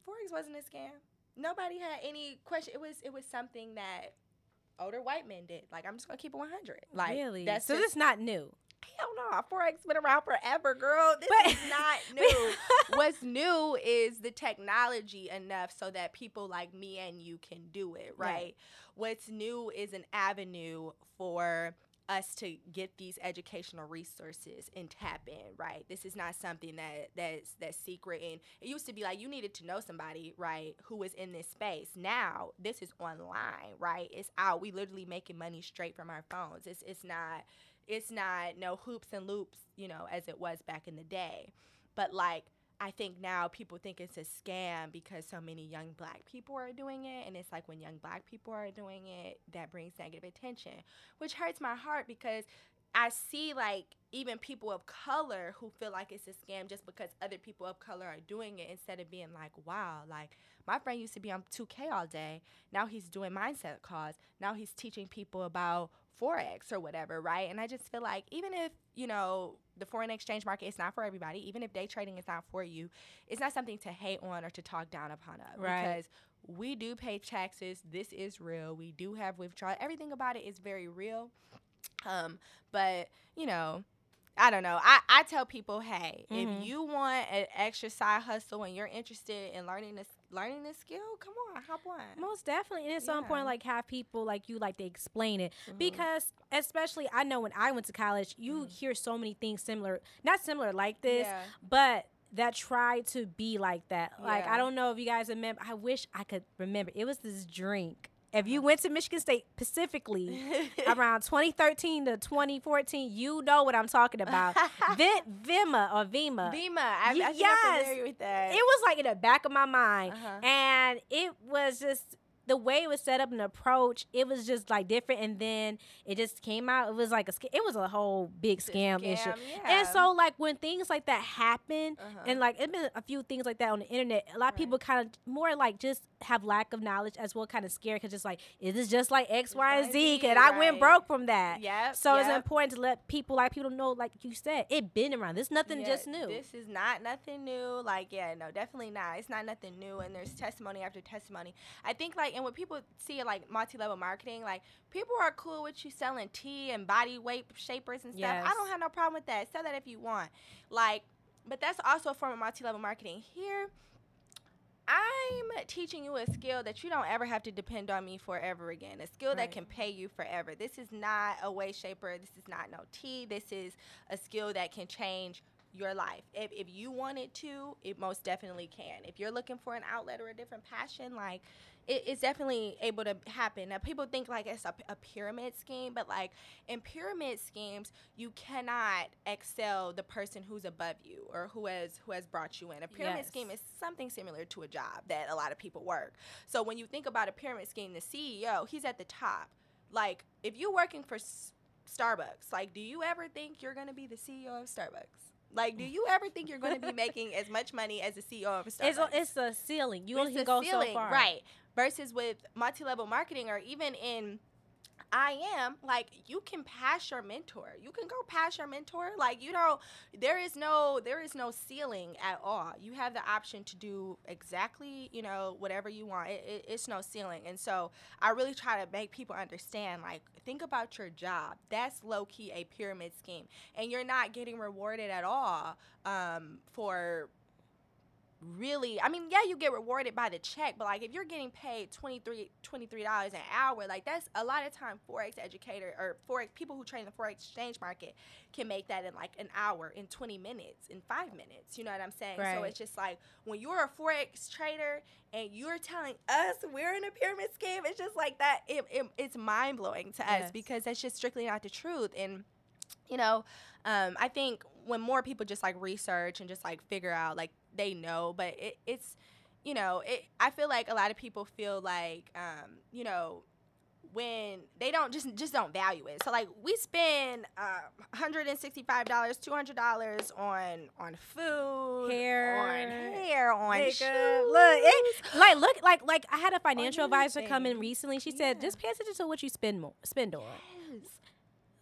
Forex wasn't a scam nobody had any question it was it was something that older white men did like i'm just gonna keep it 100 like really? that's so just, this not new. hell no forex been around forever girl this But- is not new what's new is the technology enough so that people like me and you can do it, right? Right. What's new is an avenue for us to get these educational resources and tap in, right? This is not something that that's that's secret and it used to be like you needed to know somebody, right, who was in this space. Now, this is online, right? It's out. We literally making money straight from our phones. It's it's not it's not no hoops and loops, you know, as it was back in the day. But like I think now people think it's a scam because so many young black people are doing it and it's like when young black people are doing it that brings negative attention, which hurts my heart because I see like even people of color who feel like it's a scam just because other people of color are doing it instead of being like, wow, like my friend used to be on 2K all day. Now he's doing mindset calls. Now he's teaching people about Forex or whatever, right? And I just feel like even if, you know, the foreign exchange market is not for everybody, even if day trading is not for you, it's not something to hate on or to talk down upon of. Right. Because we do pay taxes. This is real. We do have withdrawal. Everything about it is very real. Um, but you know, I don't know. I, I tell people, hey, Mhm. if you want an extra side hustle and you're interested in learning this learning this skill, come on, hop on. Most definitely, and it's so Yeah. important like have people like you like to explain it Mhm. because especially I know when I went to college, you Mhm. hear so many things similar, not similar like this, Yeah. but that try to be like that. Like Yeah. I don't know if you guys remember. I wish I could remember. It was this drink. If you went to Michigan State specifically around 2013 to 2014, you know what I'm talking about. Vi- Vemma or Vemma. Vemma, I, I think I'm yes. familiar with that. It was like in the back of my mind. Uh-huh. And it was just the way it was set up and approach, it was just like different. And then it just came out. It was like a it was a whole big a scam, issue. yeah. And so like when things like that happen, Uh-huh. and like it's been a few things like that on the internet. A lot of people kind of more like just have lack of knowledge as well, kind of scared because just like is this just like X, Y, and Z? And I went broke from that. Yep. So it's important to let people like people know, like you said, it been around. This nothing Yeah, just new. This is not nothing new. Like, yeah, no, definitely not. It's not nothing new. And there's testimony after testimony. I think, like, and when people see like multi level marketing, like, people are cool with you selling tea and body weight shapers and stuff. I don't have no problem with that. Sell that if you want. Like, but that's also a form of multi level marketing. Here, I'm teaching you a skill that you don't ever have to depend on me for ever again. A skill Right. that can pay you forever. This is not a way shaper. This is not no tea. This is a skill that can change your life. If, if you want it to, it most definitely can. If you're looking for an outlet or a different passion, like it, it's definitely able to happen. Now, people think like it's a, a pyramid scheme, but like in pyramid schemes, you cannot excel the person who's above you or who has who has brought you in. A pyramid Yes. scheme is something similar to a job that a lot of people work. So when you think about a pyramid scheme, the CEO, he's at the top. Like if you're working for S- Starbucks, like do you ever think you're going to be the CEO of Starbucks? Like, do you ever think you're going to be making as much money as the CEO of Starbucks? It's a, it's a ceiling. You only It's can go ceiling, so far. right? Versus with multi-level marketing or even in I am like you can pass your mentor. You can go past your mentor. Like you know, there is no there is no ceiling at all. You have the option to do exactly you know whatever you want. It, it, it's no ceiling. And so I really try to make people understand. Like think about your job. That's low key a pyramid scheme, and you're not getting rewarded at all um, for really i mean yeah you get rewarded by the check but like if you're getting paid 23 dollars an hour like that's a lot of time forex educator or forex people who trade in the forex exchange market can make that in like an hour in 20 minutes in five minutes you know what i'm saying? So it's just like when you're a forex trader and you're telling us we're in a pyramid scheme it's just like that it, it, it's mind-blowing to us because that's just strictly not the truth. And you know um, i think when more people just like research and just like figure out like they know but it, it's you know it, i feel like a lot of people feel like um, you know when they don't just just don't value it so like we spend uh, $165 $200 on on food Hair, on hair on makeup. shoes. Look, it- Like look, like like I had a financial advisor come in recently. She said, just pay attention to what you spend more, spend on.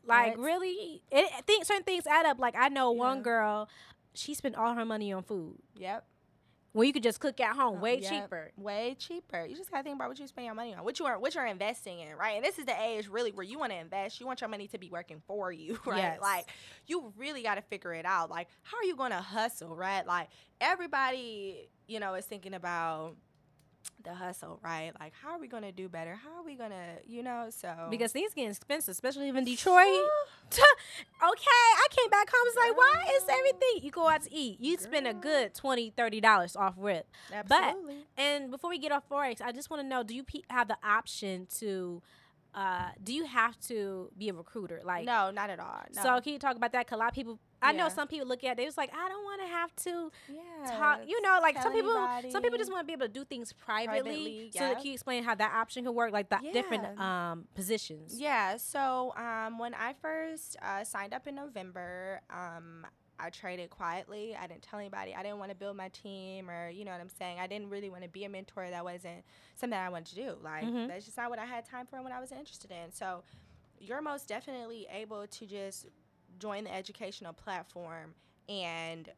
Like That's- really, it, think certain things add up. Like I know one girl, she spent all her money on food yep when you could just cook at home, Uh, way yep. cheaper. way cheaper. You just gotta think about what you spend your money on, what you are, what you're investing in, right? And this is the age really where you want to invest. You want your money to be working for you, right? Yes. Like you really got to figure it out. Like how are you gonna hustle, right? Like everybody, you know, is thinking about the hustle, right? Like how are we gonna do better? How are we gonna, you know? So Because things getting expensive, especially even Detroit. okay, I came back home. It's like, why is everything you go out to eat? You spend a good 20 dollars off rip. absolutely. And before we get off forex, I just want to know: Do you pe- have the option to? Uh, do you have to be a recruiter? Like, no, not at all. No. so can you talk about that? Cause a lot of people, I know some people look at it, they was like, I don't want to have to yeah, talk. You know, like some tell people, some people just want to be able to do things privately. Privately, So yeah. can you explain how that option can work, like the different um positions? Yeah. So um, when I first uh, signed up in November, um, I traded quietly. I didn't tell anybody. I didn't want to build my team, or you know what I'm saying. I didn't really want to be a mentor. That wasn't something I wanted to do. Like Mhm. that's just not what I had time for and what I was interested in. So you're most definitely able to just join the educational platform and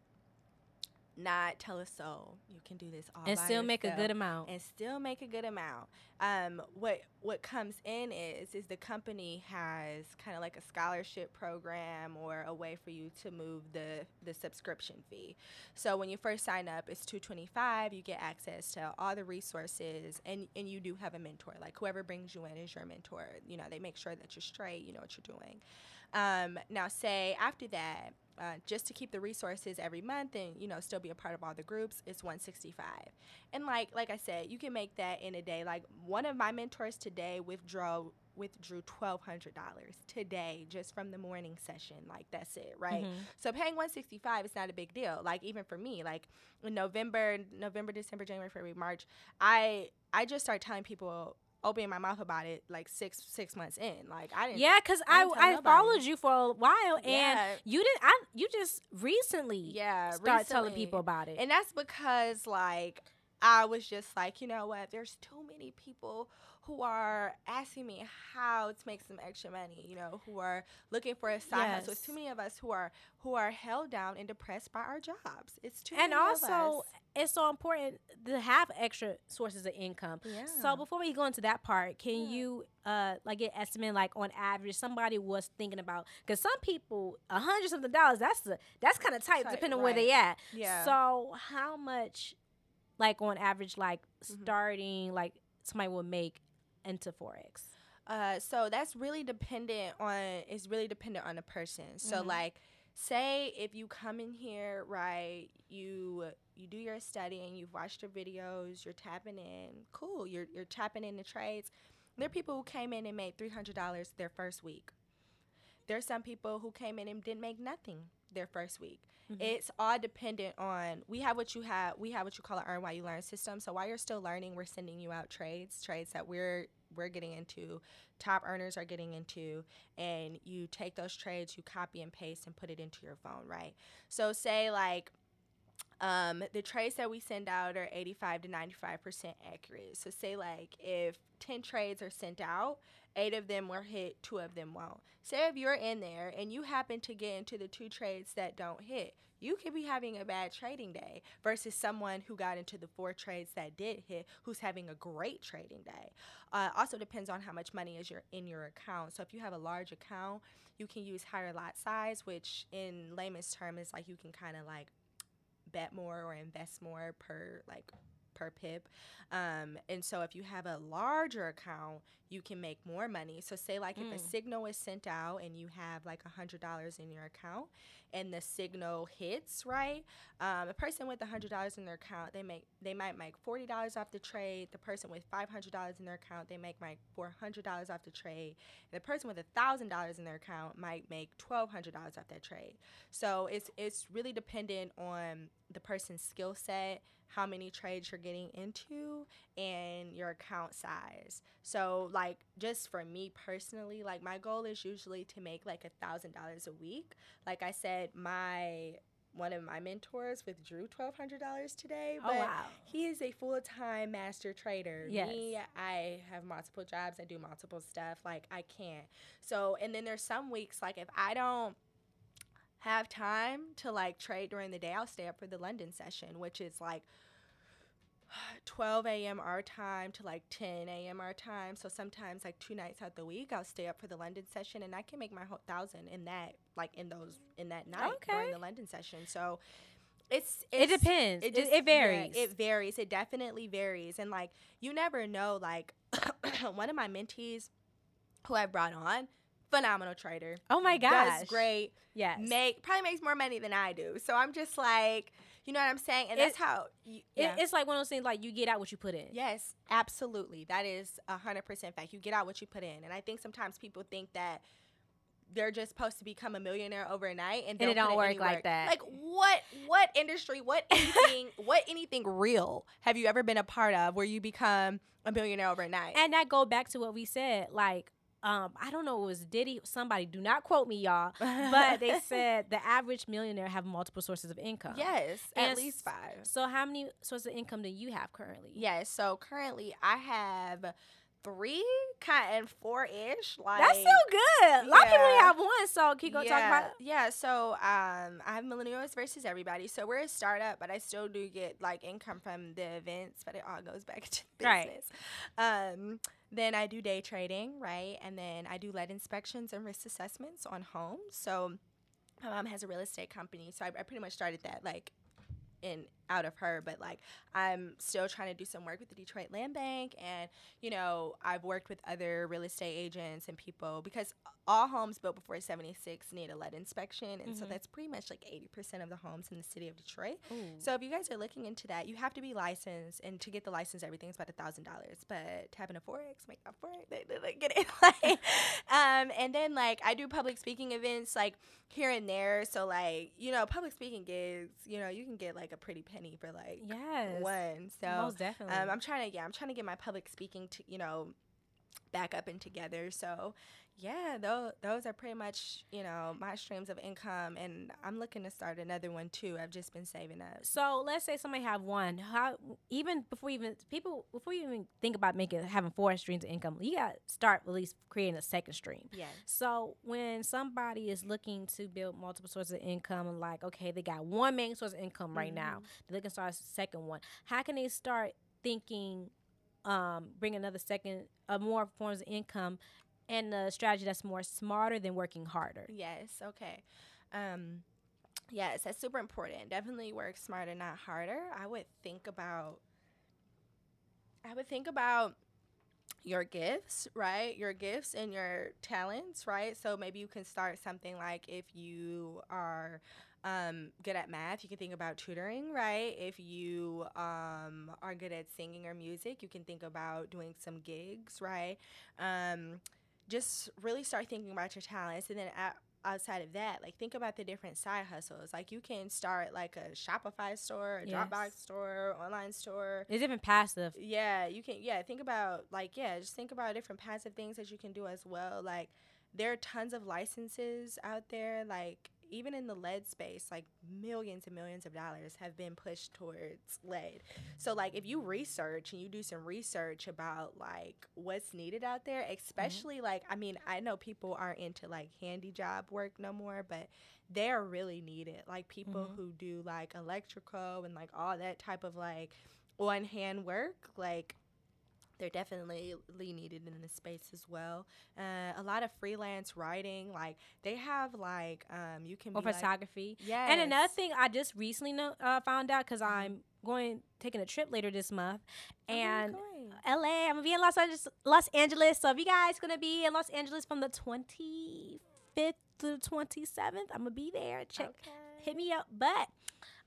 not tell a soul you can do this all and still make a good amount. and still make a good amount. Um, what what comes in is is the company has kind of like a scholarship program or a way for you to move the the subscription fee. So when you first sign up, it's two twenty five. You get access to all the resources, and and you do have a mentor. Like whoever brings you in is your mentor. You know they make sure that you're straight. You know what you're doing. Um, now, say after that, uh, just to keep the resources every month and you know still be a part of all the groups, it's 165. And like like I said, you can make that in a day. Like one of my mentors today withdrew withdrew twelve hundred dollars today just from the morning session. Like that's it, right? Mhm. So paying 165 is not a big deal. Like even for me, like in November, November, December, January, February, March, I I just start telling people opening my mouth about it like six six months in. Like I didn't Yeah, because I I I followed you for a while, and Yeah. you didn't. I you just recently yeah start telling people about it. And that's because like I was just like, you know what, there's too many people who are asking me how to make some extra money, you know, who are looking for a side hustle. It's too many of us who are who are held down and depressed by our jobs. It's too and many of also, it's so important to have extra sources of income. Yeah. So before we go into that part, can Yeah. you uh like get estimate like on average somebody was thinking about because some people a hundred something dollars that's the that's kind of tight depending on where they at. Yeah. So how much like on average like Mhm. starting like somebody will make into forex? Uh, so that's really dependent on it's really dependent on the person. So Mhm. like say if you come in here, right, you you do your studying, you've watched your videos, you're tapping in, cool, you're you're tapping in the trades. There are people who came in and made three hundred dollars their first week. There's some people who came in and didn't make nothing their first week. Mhm. It's all dependent on we have what you have we have what you call an earn while you learn system. So while you're still learning, we're sending you out trades, trades that we're we're getting into, top earners are getting into, and you take those trades, you copy and paste and put it into your phone, right? So say like um, the trades that we send out are 85 to 95% accurate. So say like if 10 trades are sent out, eight of them were hit, two of them won't. Say if you're in there and you happen to get into the two trades that don't hit, you could be having a bad trading day versus someone who got into the four trades that did hit who's having a great trading day. Uh, also depends on how much money is your in your account. So if you have a large account, you can use higher lot size, which in layman's term is like you can kind of like bet more or invest more per like per pip. Um, and so if you have a larger account, you can make more money. So say like if a Mm. signal is sent out and you have like a hundred dollars in your account and the signal hits, right? Um, a person with a hundred dollars in their account, they make they might make forty dollars off the trade. The person with five hundred dollars in their account, they make like four hundred dollars off the trade. And the person with a thousand dollars in their account might make twelve hundred dollars off that trade. So it's it's really dependent on the person's skill set, how many trades you're getting into, and your account size. So like just for me personally, like my goal is usually to make like a thousand dollars a week. Like I said, my one of my mentors withdrew twelve hundred dollars today. Oh but wow. he is a full time master trader. Yes. Me, I have multiple jobs. I do multiple stuff. Like I can't. So and then there's some weeks like if I don't have time to like trade during the day, I'll stay up for the London session, which is like 12 a.m. our time to like 10 a.m. our time. So sometimes like two nights out the week, I'll stay up for the London session, and I can make my whole thousand in that like in those in that night during the London session. So it's, It depends. It, just- it varies. yeah, it varies. It definitely varies. And like you never know. Like one of my mentees who I brought on, phenomenal trader. oh my gosh. Does great. Yes. Make probably makes more money than I do. So I'm just like, you know what I'm saying? And It- that's how you, It- yeah. it's like one of those things like you get out what you put in. Yes, absolutely. That is a hundred percent fact. You get out what you put in. And I think sometimes people think that they're just supposed to become a millionaire overnight and, And it don't in work like that. Like what what industry, what anything what anything real have you ever been a part of where you become a millionaire overnight? And that go back to what we said, like, um, I don't know, it was Diddy, somebody, do not quote me, y'all, but they said the average millionaire have multiple sources of income. Yes, And at least five. So how many sources of income do you have currently? Yes. So currently I have three, kind of four ish. Like That's so good. A lot of people only have one, so keep going yeah, talk about. Yeah, so um, I have Millennials versus everybody. So we're a startup, but I still do get like income from the events, but it all goes back to the Right. business. Um, then I do day trading, right? And then I do lead inspections and risk assessments on homes. So my mom has a real estate company, so I, I pretty much started that like in out of her but like i'm still trying to do some work with the detroit land bank and you know i've worked with other real estate agents and people because all homes built before 76 need a lead inspection and so Mhm. that's pretty much like 80% of the homes in the city of detroit Ooh. so if you guys are looking into that, you have to be licensed, and to get the license, everything's about a thousand dollars. But tapping a forex, make that forex, they, they, they get it. Like, um, and then like I do public speaking events like here and there. So like you know, public speaking gigs, you know, you can get like a pretty penny for like yes, one. So most definitely. um, I'm trying to yeah, I'm trying to get my public speaking to you know back up and together. So yeah, those those are pretty much you know my streams of income, and I'm looking to start another one too. I've just been saving up. So let's say somebody have one. How even before even people before you even think about making having four streams of income, you got to start at least creating a second stream. Yeah. So when somebody is looking to build multiple sources of income, and like okay, they got one main source of income right now, they're looking start a second one. How can they start thinking, um, bring another second, uh, more forms of income, and a strategy that's more smarter than working harder? Yes. Okay. Um, yes, that's super important. Definitely work smarter, not harder. I would think about. I would think about your gifts, right? Your gifts and your talents, right? So maybe you can start something like if you are um, good at math, you can think about tutoring, right? If you um, are good at singing or music, you can think about doing some gigs, right? Um, just really start thinking about your talents and then out outside of that like think about the different side hustles like you can start like a shopify store a Yes. dropbox store online store It's even passive. yeah you can yeah think about like yeah just think about different passive things that you can do as well like there are tons of licenses out there like even in the lead space like millions and millions of dollars have been pushed towards lead. So like if you research and you do some research about like what's needed out there especially like i mean i know people aren't into like handy job work no more but they're really needed. Like people Mhm. who do like electrical and like all that type of like on hand work like they're definitely needed in the space as well. Uh, a lot of freelance writing, like they have like um, you can Or be like, photography. yes. And another thing I just recently know, uh, found out because I'm going taking a trip later this month, Oh, and going? LA. I'm gonna be in Los Angeles. Los Angeles. So if you guys gonna be in Los Angeles from the 25th to the 27th, I'm gonna be there. Check, Okay. hit me up. But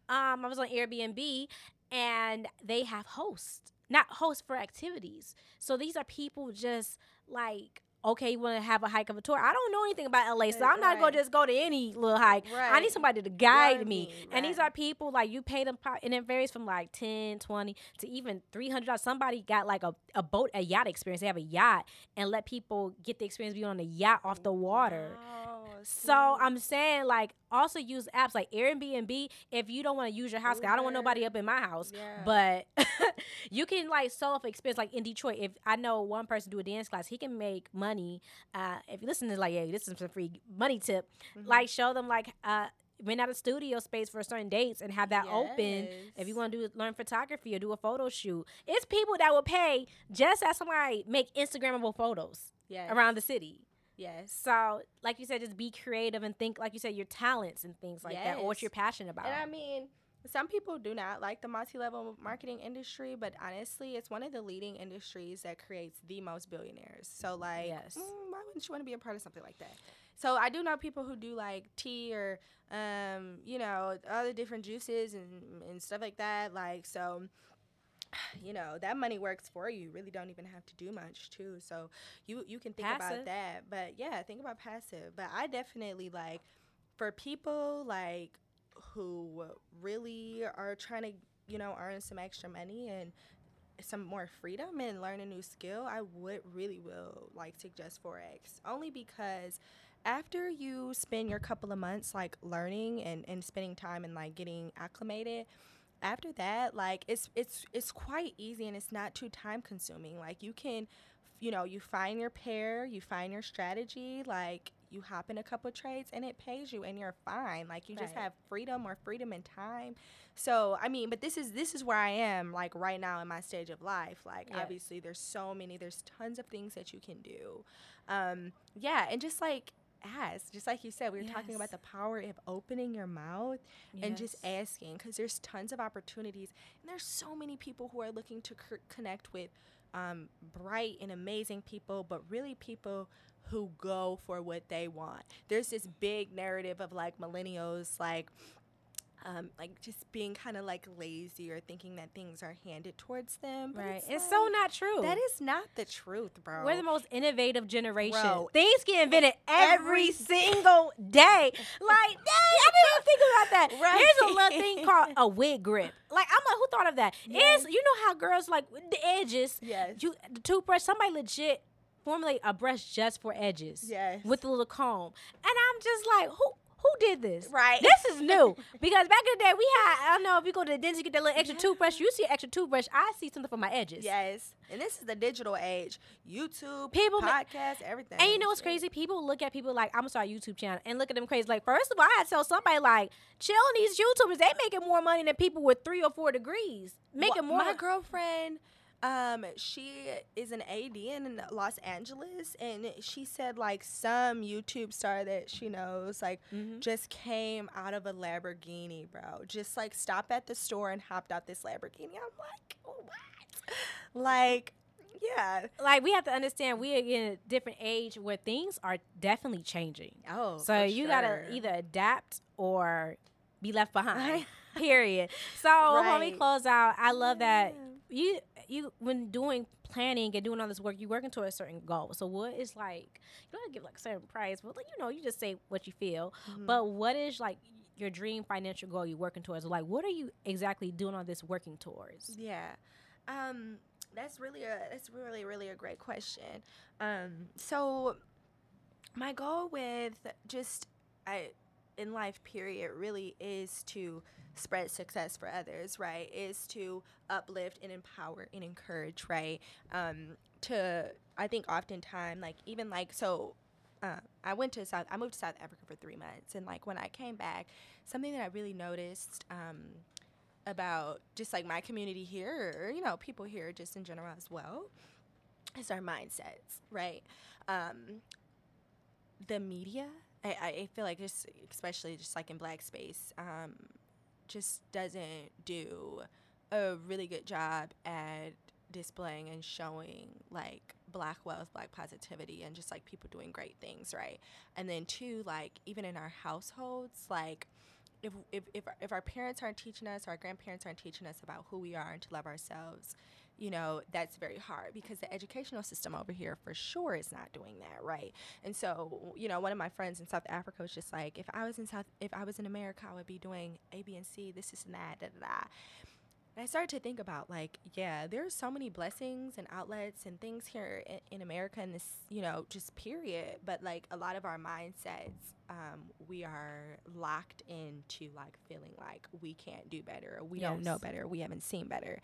um, I was on Airbnb, and they have hosts, not hosts for activities. So these are people just like. Okay, you want to have a hike of a tour? I don't know anything about LA, so I'm not gonna just go to any little hike. I need somebody to guide me. And these are people like you pay them, and it varies from like 10, 20 to even three hundred dollars. Somebody got like a, a boat, a yacht experience. They have a yacht and let people get the experience being on a yacht off the water. Wow, So. I'm saying like also use apps like Airbnb if you don't want to use your house. 'cause I don't want nobody up in my house. Yeah. But you can like self experience like in Detroit. If I know one person do a dance class, he can make money. Uh, if you listen to like, yeah, this is some free money tip. Mhm. Like show them like uh rent out a studio space for certain dates and have that open. If you want to do learn photography or do a photo shoot, it's people that will pay just as somebody make Instagrammable photos yes. around the city. Yes. So, like you said, just be creative and think, like you said, your talents and things like that, or what you're passionate about. And I mean, some people do not like the multi-level marketing industry, but honestly, it's one of the leading industries that creates the most billionaires. So like, Yes. mm, why wouldn't you want to be a part of something like that? So I do know people who do like tea or um, you know, other different juices and and stuff like that. Like so you know that money works for you. You really don't even have to do much too. So you you can think Passive. about that. But yeah, think about passive. But I definitely like for people like who really are trying to you know earn some extra money and some more freedom and learn a new skill, I would really will like to suggest forex only because after you spend your couple of months like learning and, and spending time and like getting acclimated after that like it's it's it's quite easy and it's not too time consuming like you can you know, you find your pair, you find your strategy, like you hop in a couple trades and it pays you and you're fine. Like you just have freedom or freedom in time. So, I mean, but this is this is where I am like right now in my stage of life. Like Yes. obviously there's so many there's tons of things that you can do. Um yeah, and just like ask, just like you said, we were talking about the power of opening your mouth and just asking because there's tons of opportunities and there's so many people who are looking to c- connect with um, bright and amazing people but really people who go for what they want. There's this big narrative of like millennials like um, like just being kind of like lazy or thinking that things are handed towards them but Right. It's, so like, not true. that is not the truth bro We're the most innovative generation. Bro. Things get invented every, Every single day. Like, dang, I didn't even think about that. Right. There's a little thing called a wig grip. Like, I'm like, who thought of that? Yes. Is you know how girls like the edges? yes You the toothbrush. Somebody legit formulate a brush just for edges. yes With a little comb, and I'm just like, who? Who did this? right This is new because back in the day we had I don't know if you go to the dentist you get that little extra Yeah. toothbrush you see an extra toothbrush I see something for my edges Yes, and this is the digital age. YouTube, People podcast, everything. And you know what's crazy? People look at people like I'm a YouTube channel and look at them crazy. Like first of all, I had to tell somebody like, chill on these YouTubers. They making more money than people with three or four degrees. Making Wha- more. My girlfriend, um, she is an AD in Los Angeles, and she said like some YouTube star that she knows like Mhm. just came out of a Lamborghini, bro. Just like stopped at the store and hopped out this Lamborghini. I'm like, what? Like, yeah. Like we have to understand we are in a different age where things are definitely changing. Oh, so you gotta either adapt or be left behind. Period. So when we close out, I love that you you when doing planning and doing all this work, you're working toward a certain goal. So what is like you don't have to give like a certain price, but like you know, you just say what you feel. Mhm. But what is like your dream financial goal you're working towards? Like what are you exactly doing all this working towards? Yeah. Um that's really a that's really really a great question. Um so my goal with just I in life period really is to spread success for others, right? Is to uplift and empower and encourage, right? Um to I think oftentimes like even like so uh, I went to South I moved to South Africa for 3 months and like when I came back something that I really noticed um about just like my community here, or you know, people here just in general as well, is our mindsets, right? Um, the media, I, I feel like just especially just like in black space, um, just doesn't do a really good job at displaying and showing like black wealth, black positivity, and just like people doing great things, right? And then two, like even in our households, like if if if, if our parents aren't teaching us, or our grandparents aren't teaching us about who we are and to love ourselves, you know, that's very hard because the educational system over here for sure is not doing that, right? And so, you know, one of my friends in South Africa was just like, if I was in South, if I was in America, I would be doing A, B, and C, this, this, and that, da, da, da. And I started to think about like, yeah, there's so many blessings and outlets and things here in, in America in this, you know, just period. But like a lot of our mindsets, um, we are locked into like feeling like we can't do better, or we don't know Yes. better, we haven't seen better.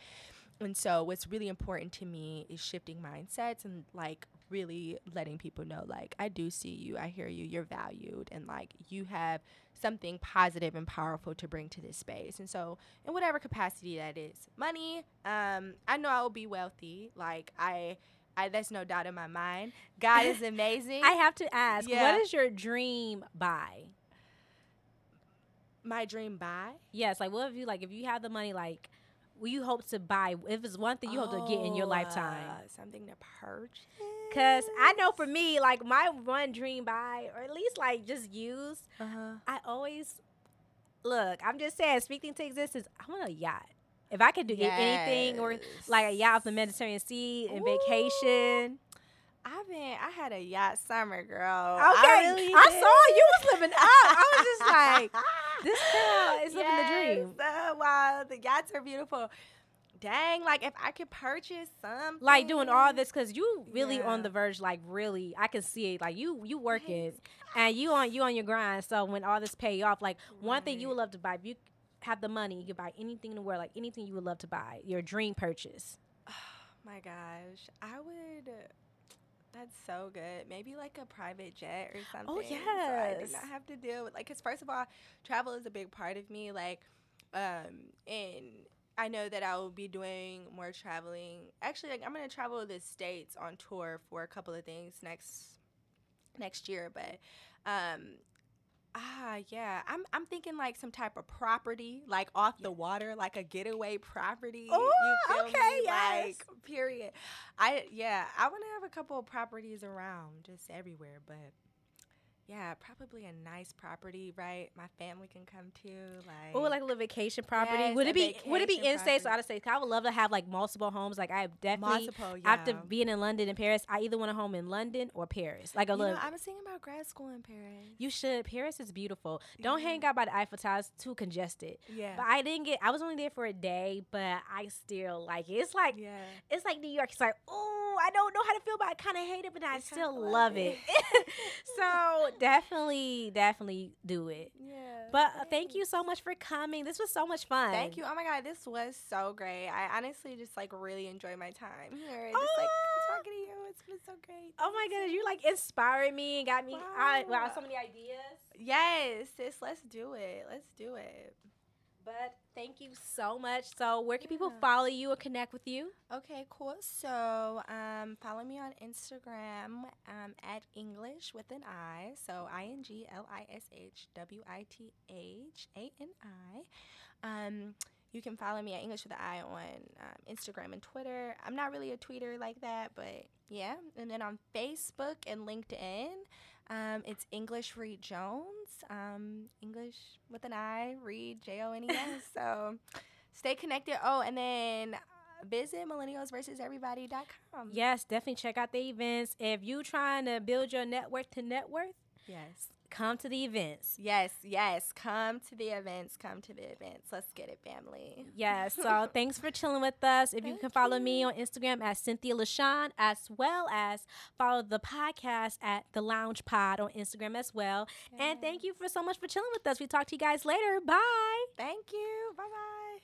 And so what's really important to me is shifting mindsets and like really letting people know like I do see you, I hear you, you're valued and like you have something positive and powerful to bring to this space. And so in whatever capacity that is. Money, um, I know I will be wealthy. Like I I there's no doubt in my mind. God is amazing. I have to ask, Yeah. what is your dream buy? my dream buy. Yes, like what if you like if you have the money, like you hope to buy if it's one thing you hope to get in your Oh, lifetime? uh, something to purchase. Cause I know for me, like my one dream buy, or at least like just use, Uh-huh. I always look. I'm just saying, speaking to existence. I want a yacht. If I could do get anything, or like a yacht off the Mediterranean Sea and vacation. I've been. I had a yacht summer, girl. Okay, I, I, saw you was living up. I was just like, this girl is living the dream. uh, wow, the yachts are beautiful. Dang, like if I could purchase some, Like doing all this because you really on the verge. Like really, I can see it. Like you, you working and you on you on your grind. So when all this pay off, like one thing you would love to buy, if you have the money, you could buy anything in the world. Like anything you would love to buy, your dream purchase. my gosh, I would. That's so good. Maybe like a private jet or something. Oh, So I do not have to deal with like, cause first of all, travel is a big part of me. Like, um, and I know that I will be doing more traveling. Actually, like I'm gonna travel the states on tour for a couple of things next next year. But, um, ah, yeah, I'm I'm thinking like some type of property, like off the water, like a getaway property. Feel okay, me? yes. Like, period. I yeah, I want to have a couple of properties around, just everywhere, but. Yeah, probably a nice property, right? My family can come to, like. Oh, like a little vacation property. Yes, would it be would it be in state? or property. out of? 'Cause I would love to have like multiple homes. Like I definitely multiple, yeah. after being in London and Paris, I either want a home in London or Paris. Like a you little. know, I was thinking about grad school in Paris. you should. Paris is beautiful. Don't Yeah. hang out by the Eiffel Tower; it's too congested. yeah, But I didn't get. I was only there for a day, but I still like it. It's like yeah. it's like New York. It's like, oh, I don't know how to feel, but I kind of hate it, but I still love love it. it. so definitely, definitely do it. Yeah. But uh, thank you so much for coming. This was so much fun. Thank you. Oh my god, this was so great. I honestly just like really enjoy my time here. Just like Oh. talking to you. It's been so great. Oh my goodness, you like inspired me and got me. I, wow, Wow. so many ideas. Yes, sis, let's do it. Let's do it. But thank you so much. So, where can people Yeah. follow you or connect with you? Okay, cool. So, um, follow me on Instagram um, at Inglish with an I. So, I N G L I S H W I T H A N I. Um, you can follow me at Inglish with an I on um, Instagram and Twitter. I'm not really a tweeter like that, but yeah. And then on Facebook and LinkedIn, um, it's Inglish Reed Jones. Um, Inglish with an I, Reed J O N E S. So, stay connected. Oh, and then uh, visit millennialsversuseverybody.com. Yes, definitely check out the events. If you trying to build your network to net worth, Yes come to the events. Yes, yes. Come to the events. Come to the events. Let's get it, family. Yes. So thanks for chilling with us. If Thank you can follow you. me on Instagram at Cynthia LaShawn, as well as follow the podcast at The Lounge Pod on Instagram as well. Yes. And thank you for so much for chilling with us. We talk to you guys later. Bye. Thank you. Bye bye.